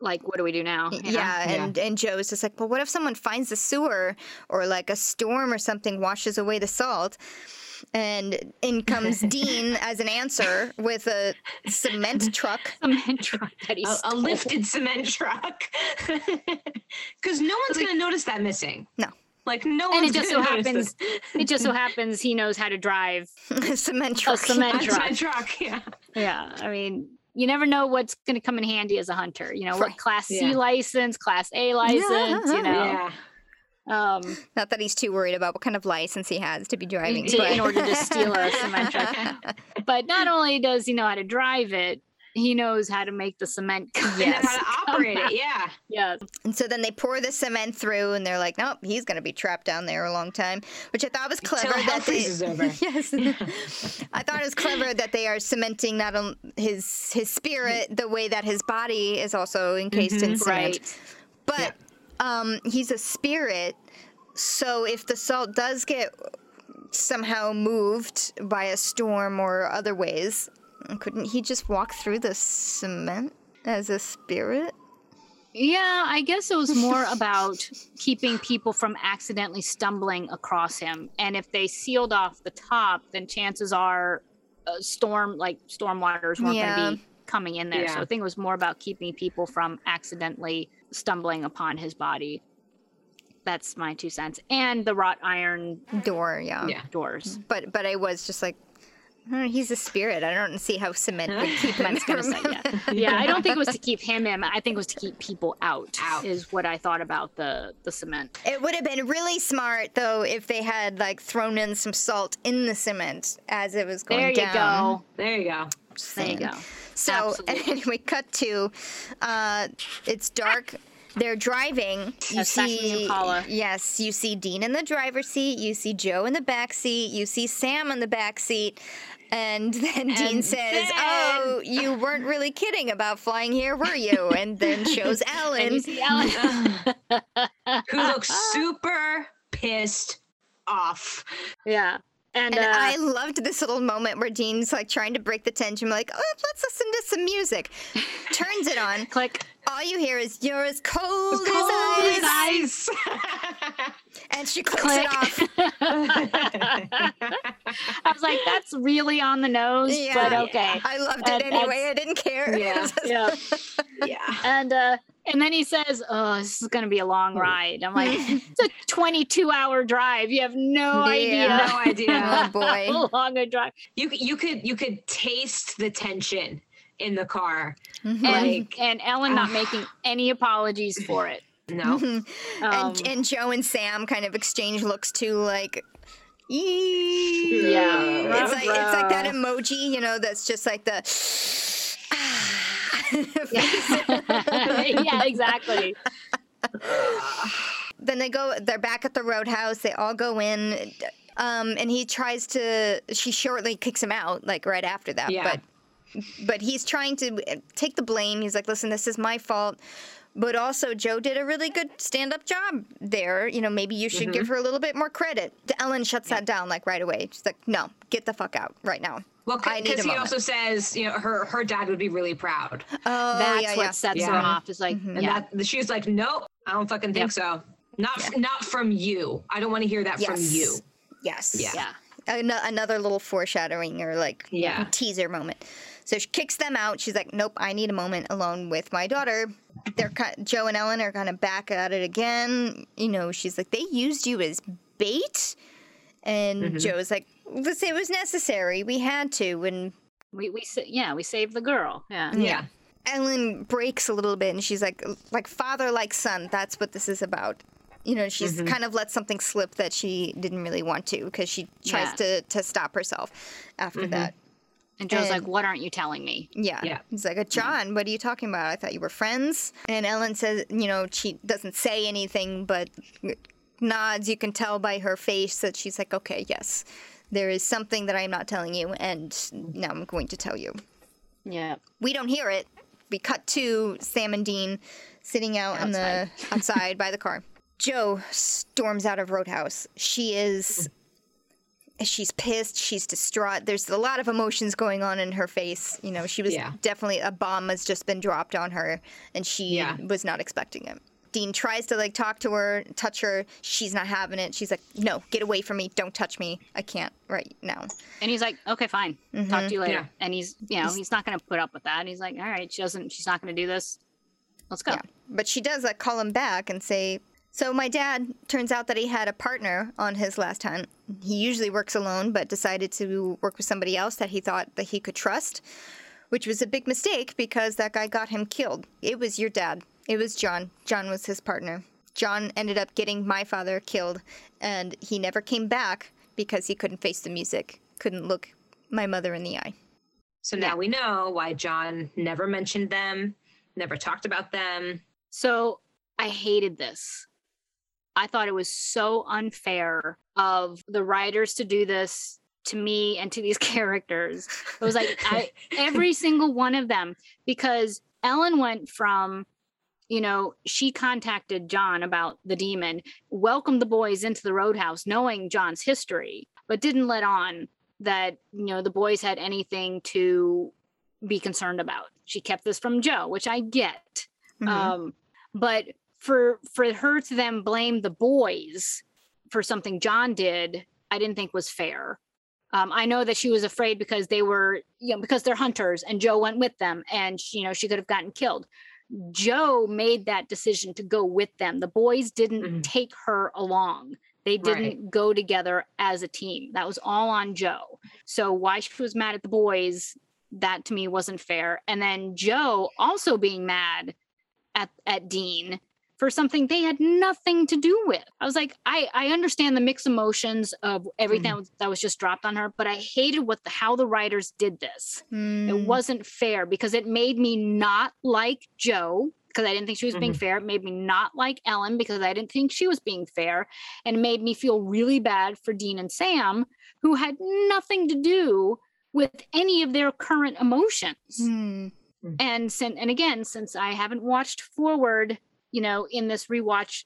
Like, what do we do now? you know? Yeah, and and Jo's just like, well, what if someone finds the sewer or like a storm or something washes away the salt? And in comes Dean as an answer with a cement truck. Cement truck that he A, a lifted cement truck. Because no one's going to notice that missing. No. Like, no one. And it just so happens, this. it just so happens he knows how to drive cement a truck. cement truck. cement truck, yeah. Yeah, I mean, you never know what's going to come in handy as a hunter. You know, what class C Yeah. license, class A license. You know, Yeah. Um, Not that he's too worried about what kind of license he has to be driving. to, but- in order to steal a cement truck. But not only does he know how to drive it, he knows how to make the cement. come- And then how to operate it, yeah. Yes. And so then they pour the cement through, and they're like, "Nope, he's gonna be trapped down there a long time," which I thought was clever. hell That they, freezes over. yes, I thought it was clever that they are cementing not only his his spirit, the way that his body is also encased in cement. Right. But um, he's a spirit, so if the salt does get somehow moved by a storm or other ways, couldn't he just walk through the cement as a spirit? Yeah, I guess it was more about keeping people from accidentally stumbling across him. And if they sealed off the top, then chances are uh, storm like storm waters weren't Yeah. going to be coming in there. So Yeah. I think it was more about keeping people from accidentally stumbling upon his body. That's my two cents. And the wrought iron Door, yeah. Yeah. doors. But but I was just like, "Hmm, he's a spirit. I don't see how cement would keep him. Cement's say, yeah. yeah, I don't think it was to keep him in. I think it was to keep people out, Out. is what I thought about the the cement. It would have been really smart though if they had like thrown in some salt in the cement as it was going down. There you down. go. There you go. There you go. So Absolutely. anyway, cut to uh, it's dark. They're driving. You That's back in the see, Impala. yes, you see Dean in the driver's seat. You see Jo in the back seat. You see Sam in the back seat. And then Dean says, then- "Oh, you weren't really kidding about flying here, were you?" And then shows And Ellen. you see Ellen. Who looks super pissed off. yeah. And, And uh, I loved this little moment where Dean's like trying to break the tension, like, "Oh, let's listen to some music." Turns it on. click. All you hear is "You're as cold, Cold as as ice," ice. and she clicks Click. it off. I was like, that's really on the nose, Yeah. but okay. I loved it And anyway. I didn't care. Yeah. Yeah. yeah. And uh and then he says, "Oh, this is going to be a long ride." I'm like, "It's a 22 hour drive. You have no idea No idea. oh boy. how long a drive." You you could you could taste the tension in the car. Mhm. And, Like, and Ellen not making any apologies for it. No. Um, and, and Jo and Sam kind of exchange looks too, like. "Ee." Yeah. it's like it's like that emoji, you know, that's just like the. yeah, exactly. then they go they're back at the roadhouse they all go in um, and he tries to she shortly kicks him out like right after that Yeah. but but he's trying to uh, take the blame he's like listen this is my fault but also jo did a really good stand-up job there you know maybe you should give her a little bit more credit ellen shuts that down like right away she's like no get the fuck out right now Well, I need a because he moment. also says, you know, her her dad would be really proud, oh That's yeah, what yeah. sets her off. Is like, and yeah, that she's like, nope, I don't fucking think so. Not f- not from you. I don't want to hear that from you. yes Yeah. yeah, Ano- another little foreshadowing or like Yeah. teaser moment. So she kicks them out. She's like, "Nope, I need a moment alone with my daughter." They're ki- Jo and Ellen are kind of back at it again. You know, she's like, "They used you as bait," and mm-hmm. Jo's like, "Listen, it was necessary. We had to." And we we yeah we saved the girl. Yeah, Yeah. Ellen breaks a little bit, and she's like, "Like father, like son. That's what this is about." You know, she's mm-hmm. kind of let something slip that she didn't really want to because she tries Yeah. to to stop herself after mm-hmm. that. And Jo's like, "What aren't you telling me?" Yeah. Yeah. He's like, uh, John, what are you talking about? I thought you were friends. And Ellen says, you know, she doesn't say anything, but nods. You can tell by her face that she's like, okay, yes, there is something that I'm not telling you, and now I'm going to tell you. Yeah, We don't hear it. We cut to Sam and Dean sitting out on the outside by the car. Jo storms out of Roadhouse. She is she's pissed, she's distraught. There's a lot of emotions going on in her face. You know, she was Yeah. definitely a bomb has just been dropped on her and she Yeah. was not expecting it. Dean tries to like talk to her, touch her. She's not having it. She's like, "No, get away from me. Don't touch me. I can't right now." And he's like, okay, fine. Talk mm-hmm. to you later. Yeah. And he's, you know, he's not going to put up with that. And he's like, all right, she doesn't, she's not going to do this. Let's go. Yeah. But she does like call him back and say, So my dad turns out that he had a partner on his last hunt. He usually works alone, but decided to work with somebody else that he thought that he could trust, which was a big mistake because that guy got him killed. It was your dad. It was John. John was his partner. John ended up getting my father killed, and he never came back because he couldn't face the music, couldn't look my mother in the eye. So now we know why John never mentioned them, never talked about them. So I hated this. I thought it was so unfair of the writers to do this to me and to these characters. It was like I, every single one of them, because Ellen went from, you know, she contacted John about the demon, welcomed the boys into the roadhouse, knowing John's history, but didn't let on that, you know, the boys had anything to be concerned about. She kept this from Jo, which I get. Mhm. Um, but for for her to then blame the boys for something John did, I didn't think was fair. Um, I know that she was afraid because they were, you know, because they're hunters, and Jo went with them, and she, you know she could have gotten killed. Jo made that decision to go with them. The boys didn't Mhm. take her along. They didn't go together as a team. That was all on Jo. So why she was mad at the boys, that to me wasn't fair. And then Jo also being mad at at Dean for something they had nothing to do with. I was like, I I understand the mixed emotions of everything that was- that was just dropped on her, but I hated what the how the writers did this. Mm. It wasn't fair because it made me not like Jo because I didn't think she was being Mhm. fair. It made me not like Ellen because I didn't think she was being fair. And it made me feel really bad for Dean and Sam, who had nothing to do with any of their current emotions. Hmm. And and again, since I haven't watched forward, you know, in this rewatch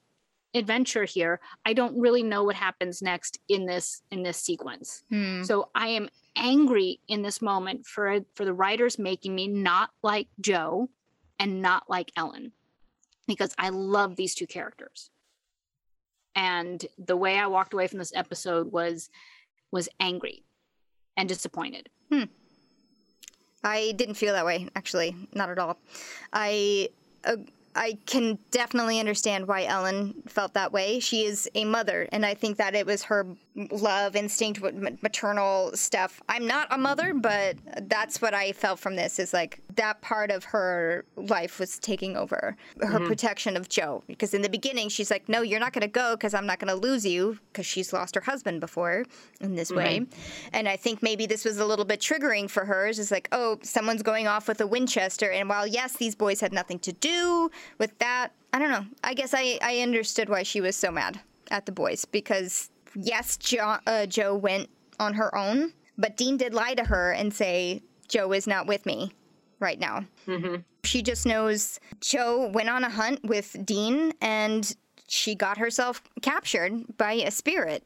adventure here, I don't really know what happens next in this in this sequence. Hmm. So I am angry in this moment for for the writers making me not like Jo and not like Ellen because I love these two characters. And the way I walked away from this episode was was angry and disappointed. I didn't feel that way, actually, not at all. I uh, I can definitely understand why Ellen felt that way. She is a mother, and I think that it was her love, instinct, maternal stuff. I'm not a mother, but that's what I felt from this. Is like that part of her life was taking over her mm-hmm. protection of Jo. Because in the beginning, she's like, "No, you're not going to go because I'm not going to lose you," because she's lost her husband before in this way. And I think maybe this was a little bit triggering for her. It's like, oh, someone's going off with a Winchester. And while, yes, these boys had nothing to do with that, I don't know. I guess I, I understood why she was so mad at the boys because, yes, jo- uh, Jo went on her own, but Dean did lie to her and say, Jo is not with me right now. She just knows Jo went on a hunt with Dean and she got herself captured by a spirit.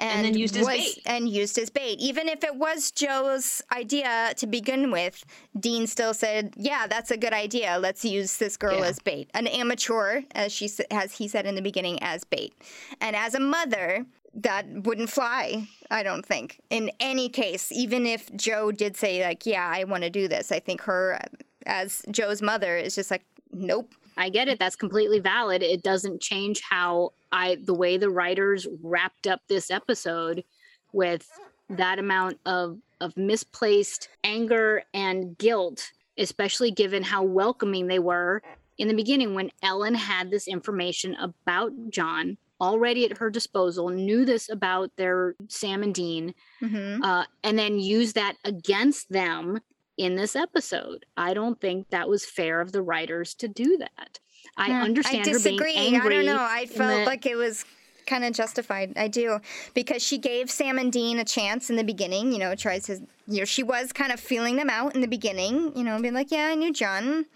And then used as was- bait. And used as bait. Even if it was Jo's idea to begin with, Dean still said, "Yeah, that's a good idea. Let's use this girl Yeah. as bait, an amateur, as she as he said in the beginning, as bait." And as a mother, that wouldn't fly. I don't think in any case. Even if Jo did say like, "Yeah, I want to do this," I think her as Jo's mother is just like, "Nope." I get it. That's completely valid. It doesn't change how I the way the writers wrapped up this episode with that amount of of misplaced anger and guilt, especially given how welcoming they were in the beginning when Ellen had this information about John already at her disposal, knew this about their Sam and Dean, hmm uh, and then use that against them in this episode. I don't think that was fair of the writers to do that. I understand I her being disagree. angry. I don't know. I felt the- like it was kind of justified. I do because she gave Sam and Dean a chance in the beginning. You know, tries to. You know, she was kind of feeling them out in the beginning. You know, being like, yeah, I knew John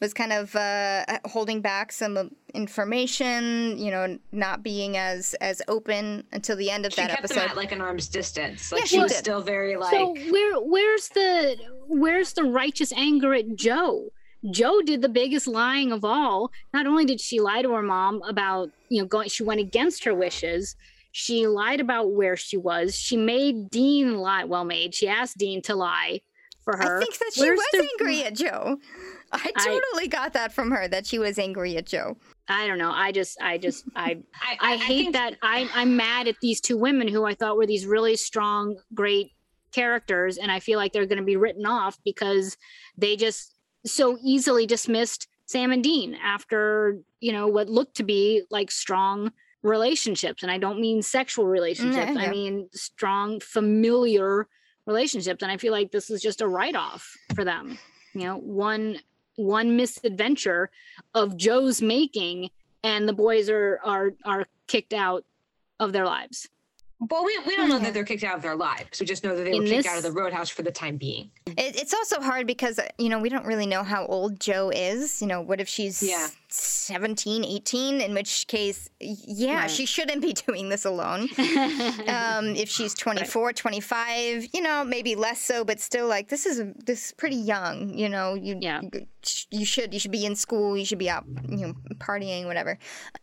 was kind of uh, holding back some information. You know, not being as as open until the end of she that kept episode. them at like an arm's distance. Like Yeah, she she was did. still very like. so where where's the where's the righteous anger at Jo? Jo did the biggest lying of all. Not only did she lie to her mom about, you know, going she went against her wishes, she lied about where she was. She made Dean lie. Well made. She asked Dean to lie for her. I think that she Where's was the- angry at Jo. I I- totally got that from her that she was angry at Jo. I don't know. I just I just I I, I hate think- that I'm I'm mad at these two women who I thought were these really strong, great characters, and I feel like they're going to be written off because they just so easily dismissed Sam and Dean after you know what looked to be like strong relationships, and I don't mean sexual relationships. Mm, yeah. I mean strong familiar relationships, and I feel like this is just a write off for them. You know, one one misadventure of Jo's making and the boys are are are kicked out of their lives. Well, we, we don't know that they're kicked out of their lives. We just know that they were kicked this- out of the roadhouse for the time being. It, it's also hard because, you know, we don't really know how old Jo is. You know, what if she's Yeah. 17, 18? In which case, yeah, Right. she shouldn't be doing this alone. um, if she's 24, 25, you know, maybe less so, but still like this is this is pretty young, you know, you Yeah. you should you should be in school, you should be out, you know, partying whatever.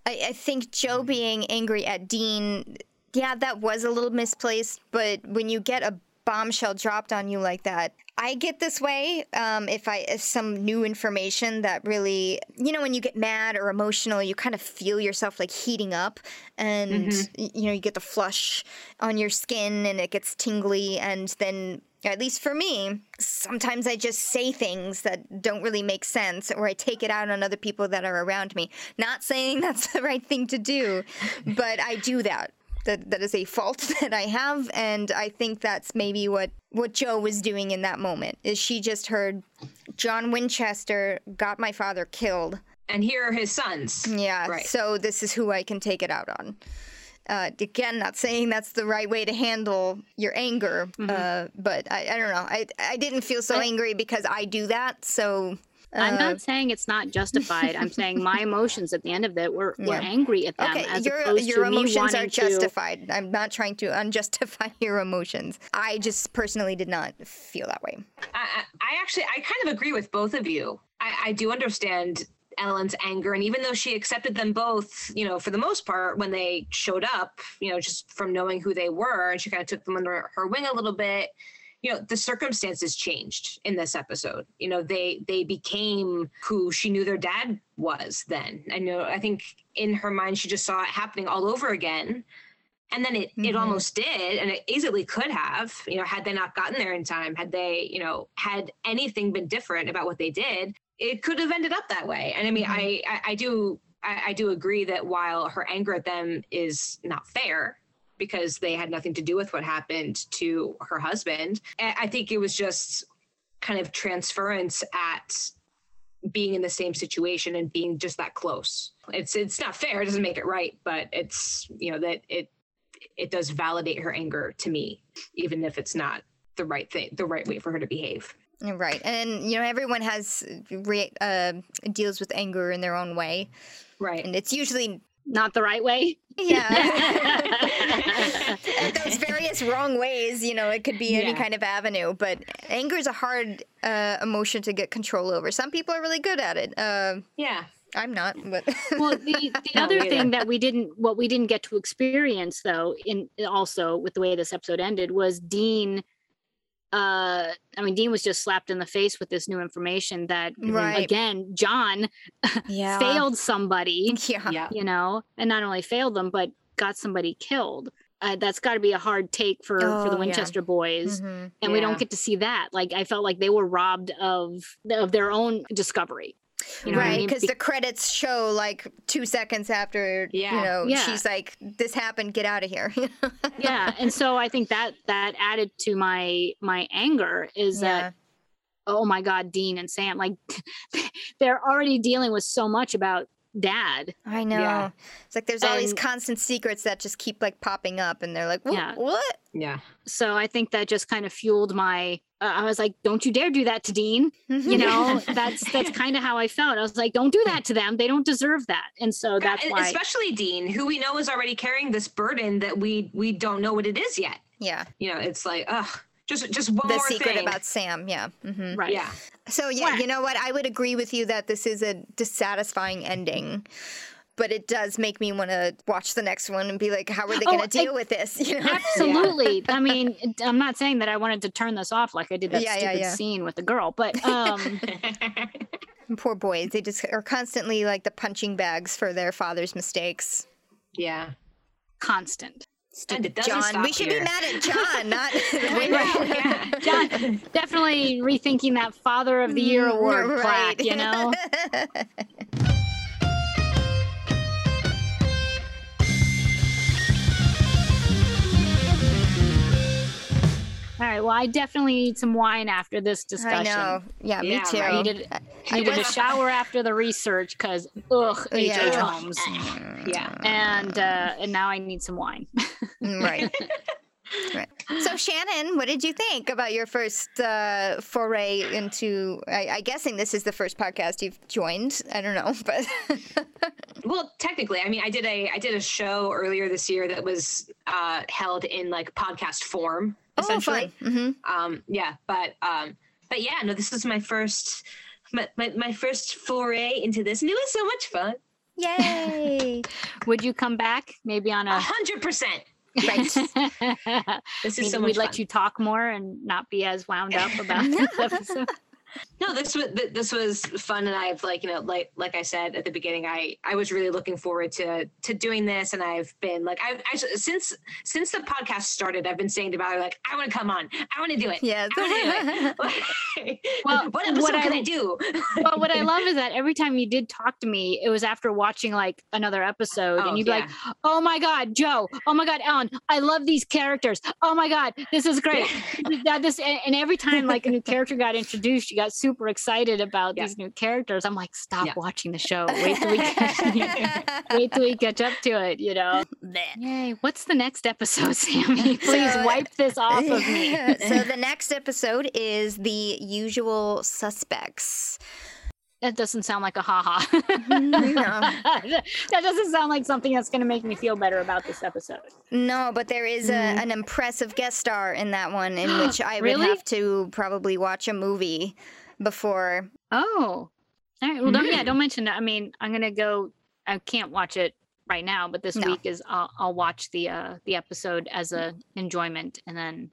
I, I think Jo being angry at Dean, yeah, that was a little misplaced, but when you get a bombshell dropped on you like that, I get this way um, if I if some new information that really you know when you get mad or emotional you kind of feel yourself like heating up and y- you know you get the flush on your skin and it gets tingly and then at least for me sometimes I just say things that don't really make sense or I take it out on other people that are around me. Not saying that's the right thing to do but I do that that that is a fault that I have, and I think that's maybe what what Jo was doing in that moment. Is she just heard John Winchester got my father killed? And here are his sons. Yeah, Right. so this is who I can take it out on. Uh, again, not saying that's the right way to handle your anger, uh, but I, I don't know. I I didn't feel so I- angry because I do that. So I'm uh, not saying it's not justified. I'm saying my emotions at the end of it were, were Yeah. angry at them Okay, as your your to emotions are wanting to- justified. I'm not trying to unjustify your emotions. I just personally did not feel that way. I, I I actually, I kind of agree with both of you. I, I do understand Ellen's anger, and even though she accepted them both, you know, for the most part, when they showed up, you know, just from knowing who they were, and she kind of took them under her wing a little bit. You know, the circumstances changed in this episode. You know, they they became who she knew their dad was then. I know. I think in her mind, she just saw it happening all over again. And then it, it Mhm. almost did, and it easily could have, you know, had they not gotten there in time, had they, you know, had anything been different about what they did, it could have ended up that way. And I mean, I, I, I do, I, I do agree that while her anger at them is not fair, because they had nothing to do with what happened to her husband, I I think it was just kind of transference at being in the same situation and being just that close. It's it's not fair. It doesn't make it right, but it's you know that it it does validate her anger to me, even if it's not the right thing, the right way for her to behave. Right, and you know everyone has re- uh, deals with anger in their own way, Right. and it's usually not the right way. Yeah. Those various wrong ways, you know, it could be any kind of avenue, but anger is a hard uh, emotion to get control over. Some people are really good at it. Uh, Yeah. I'm not, but well the, the No, other thing that we didn't what we didn't get to experience though in also with the way this episode ended was dean uh i mean dean was just slapped in the face with this new information that Right. again john yeah, failed somebody Yeah, Yeah. you know and not only failed them but got somebody killed uh, that's got to be a hard take for for Oh, the yeah. winchester boys Mhm. and we don't get to see that like i felt like they were robbed of of their own discovery you know what I right? mean? Because the credits show like two seconds after, you know, Yeah. she's like, "This happened. Get out of here." yeah and so i think that that added to my my anger is that oh my god dean and sam like they're already dealing with so much about dad. I know. Yeah. It's like there's all these constant secrets that just keep like popping up, and they're like, "Wha- Yeah. what? Yeah. So I think that just kind of fueled my. Uh, I was like, "Don't you dare do that to Dean." You know, that's that's kind of how I felt. I was like, "Don't do that to them. They don't deserve that." And so that's And why. Especially Dean, who we know is already carrying this burden that we we don't know what it is yet. Yeah, You know, it's like, ugh, just just one the more secret thing. about Sam. Yeah. hmm Right. Yeah. So yeah, Right. you know what? I would agree with you that this is a dissatisfying ending. But it does make me want to watch the next one and be like, how are they Oh, going to I- deal with this? You know? Absolutely. I mean, I'm not saying that I wanted to turn this off like I did that Yeah, yeah, stupid yeah. scene with the girl, but um, Poor boys. They just are constantly like the punching bags for their father's mistakes. yeah. constant. And it doesn't John, stop we should here. be mad at John, not yeah. John, definitely rethinking that Father of the Year Mm, award plaque, you know? All right, well, I definitely need some wine after this discussion. I discussion. know. Yeah, me Yeah, too. I needed, needed a shower after the research because, ugh, H.H. Yeah. Holmes. Yeah. And, uh, and now I need some wine. Mm, right. right. So Shannon, what did you think about your first uh, foray into? I, I guessing this is the first podcast you've joined. I don't know, but Well, technically, I mean, I did a I did a show earlier this year that was uh, held in like podcast form, essentially. Oh, fun. hmm Um, yeah, but um, but yeah, no, this was my first my, my, my first foray into this, and it was so much fun. Yay! Would you come back maybe on A a. hundred percent. right. This is Maybe so much we'd fun. let you talk more and not be as wound up about this episode. No, this was this was fun, and I've like you know like like I said at the beginning, I I was really looking forward to to doing this, and I've been like I, I since since the podcast started, I've been saying to Valerie like I want to come on, I want to do it, Yes. I do it. Well, what episode what I- can I do? But what I love is that every time you did talk to me, it was after watching like another episode, Oh, and you'd be yeah. like, "Oh my God, Jo! Oh my God, Ellen! I love these characters! Oh my God, this is great!" That this and, and every time like a new character got introduced, you got super excited about Yeah. these new characters. I'm like, "Stop Yeah. watching the show! Wait till we catch, wait till we catch up to it!" You know? Yay! What's the next episode, Sammy? Please So- wipe this off of me. so the next episode is the usual suspects. That doesn't sound like a haha. No. that doesn't sound like something that's going to make me feel better about this episode. No, but there is a, an impressive guest star in that one, in which I Really? would have to probably watch a movie before. Oh, all right. Well, don't yeah, don't mention that. I mean, I'm going to go. I can't watch it right now, but this No. week is I'll, I'll watch the uh the episode as a enjoyment, and then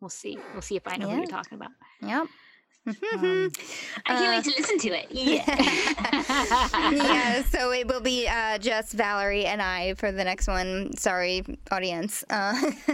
we'll see. We'll see if I know who Yeah. you're talking about. Yep. Um, I can't wait to listen to it. Yeah. yeah, so it will be uh, just Valerie and I for the next one. Sorry, audience. Uh,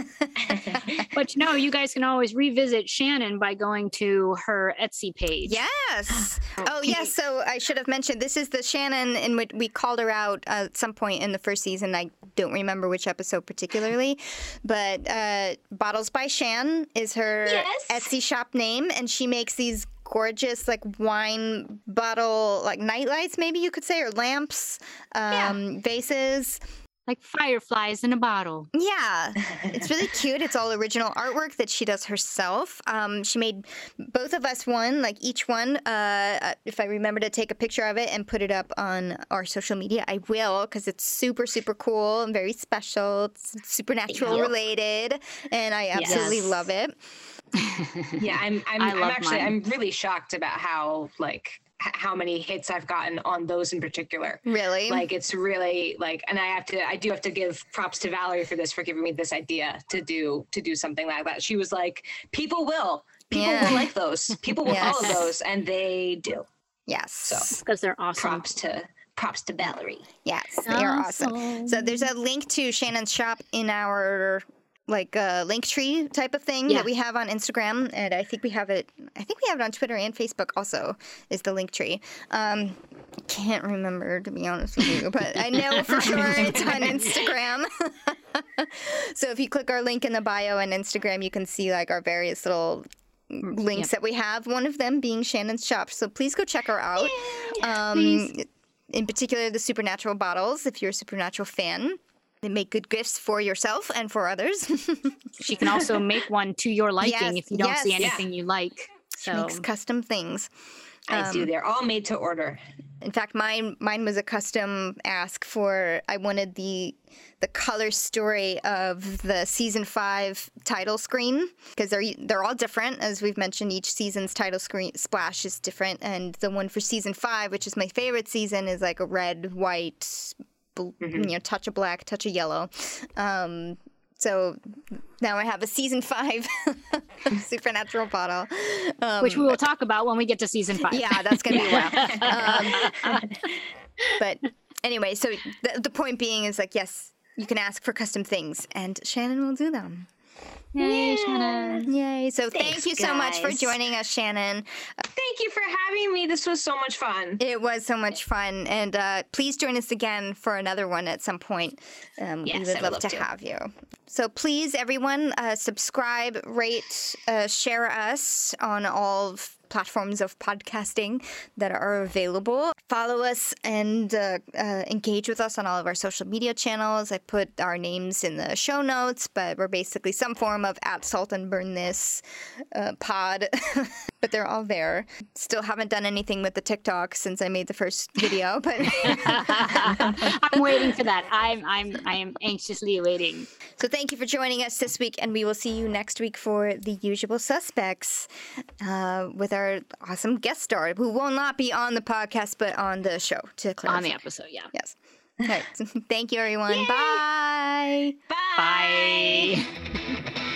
but you know, you guys can always revisit Shannon by going to her Etsy page. yes. Oh, yes. So I should have mentioned this is the Shannon in which we called her out uh, at some point in the first season. I don't remember which episode particularly, but uh, Bottles by Shan is her Yes. Etsy shop name, and she makes these gorgeous like wine bottle like night lights maybe you could say or lamps um vases like fireflies in a bottle. Yeah, it's really cute. It's all original artwork that she does herself. Um, she made both of us one, like each one. Uh, if I remember to take a picture of it and put it up on our social media, I will because it's super, super cool and very special. It's supernatural related, and I absolutely Yes. love it. Yeah, I'm I'm, I I'm actually mine. I'm really shocked about how like how many hits I've gotten on those in particular. Really, Like it's really like, and I have to, I do have to give props to Valerie for this, for giving me this idea to do, to do something like that. She was like, people will, people Yeah. will like those, people will Yes. follow those, and they do. yes, So Because they're awesome. props to, props to Valerie. yes, they are awesome. So there's a link to Shannon's shop in our like a link tree type of thing Yeah. that we have on Instagram, and I think we have it. I think we have it on Twitter and Facebook. Also, is the link tree. Um, can't remember to be honest with you, but I know for sure it's on Instagram. so if you click our link in the bio on Instagram, you can see like our various little links that we have. One of them being Shannon's shop. So please go check her out. Um, in particular the Supernatural bottles, if you're a Supernatural fan. They make good gifts for yourself and for others. She can also make one to your liking Yes, if you don't see yes. anything you like. She So makes custom things. I do. Um, they're all made to order. In fact, mine mine was a custom ask for I wanted the the color story of the season five title screen because they're they're all different as we've mentioned. Each season's title screen splash is different, and the one for season five, which is my favorite season, is like a red, white, bl- you know, touch of black, touch of yellow. Um, so now I have a season five supernatural bottle. Um, which we will talk about when we get to season five. yeah, that's gonna be a while. Um, but anyway, so the, the point being is like, yes, you can ask for custom things, and Shannon will do them. Yay, Shannon. Yay! So thank Thanks, you so much for joining us, Shannon. Thank you for having me. This was so much fun. It was so much fun, and uh, please join us again for another one at some point. Um, we Yes, would I would love, love to, to. have you. So please, everyone, uh, subscribe, rate, uh, share us on all platforms of podcasting that are available. Follow us and uh, uh, engage with us on all of our social media channels. I put our names in the show notes, but we're basically some form of at Salt and Burn This uh, pod, but they're all there. Still haven't done anything with the TikTok since I made the first video, but I'm waiting for that. I'm I'm I am anxiously waiting. so thank you for joining us this week, and we will see you next week for the usual suspects uh, with our awesome guest star, who will not be on the podcast but on the show. To clarify, On the episode, yeah. yes. All right. Thank you, everyone. Bye. Bye. Bye.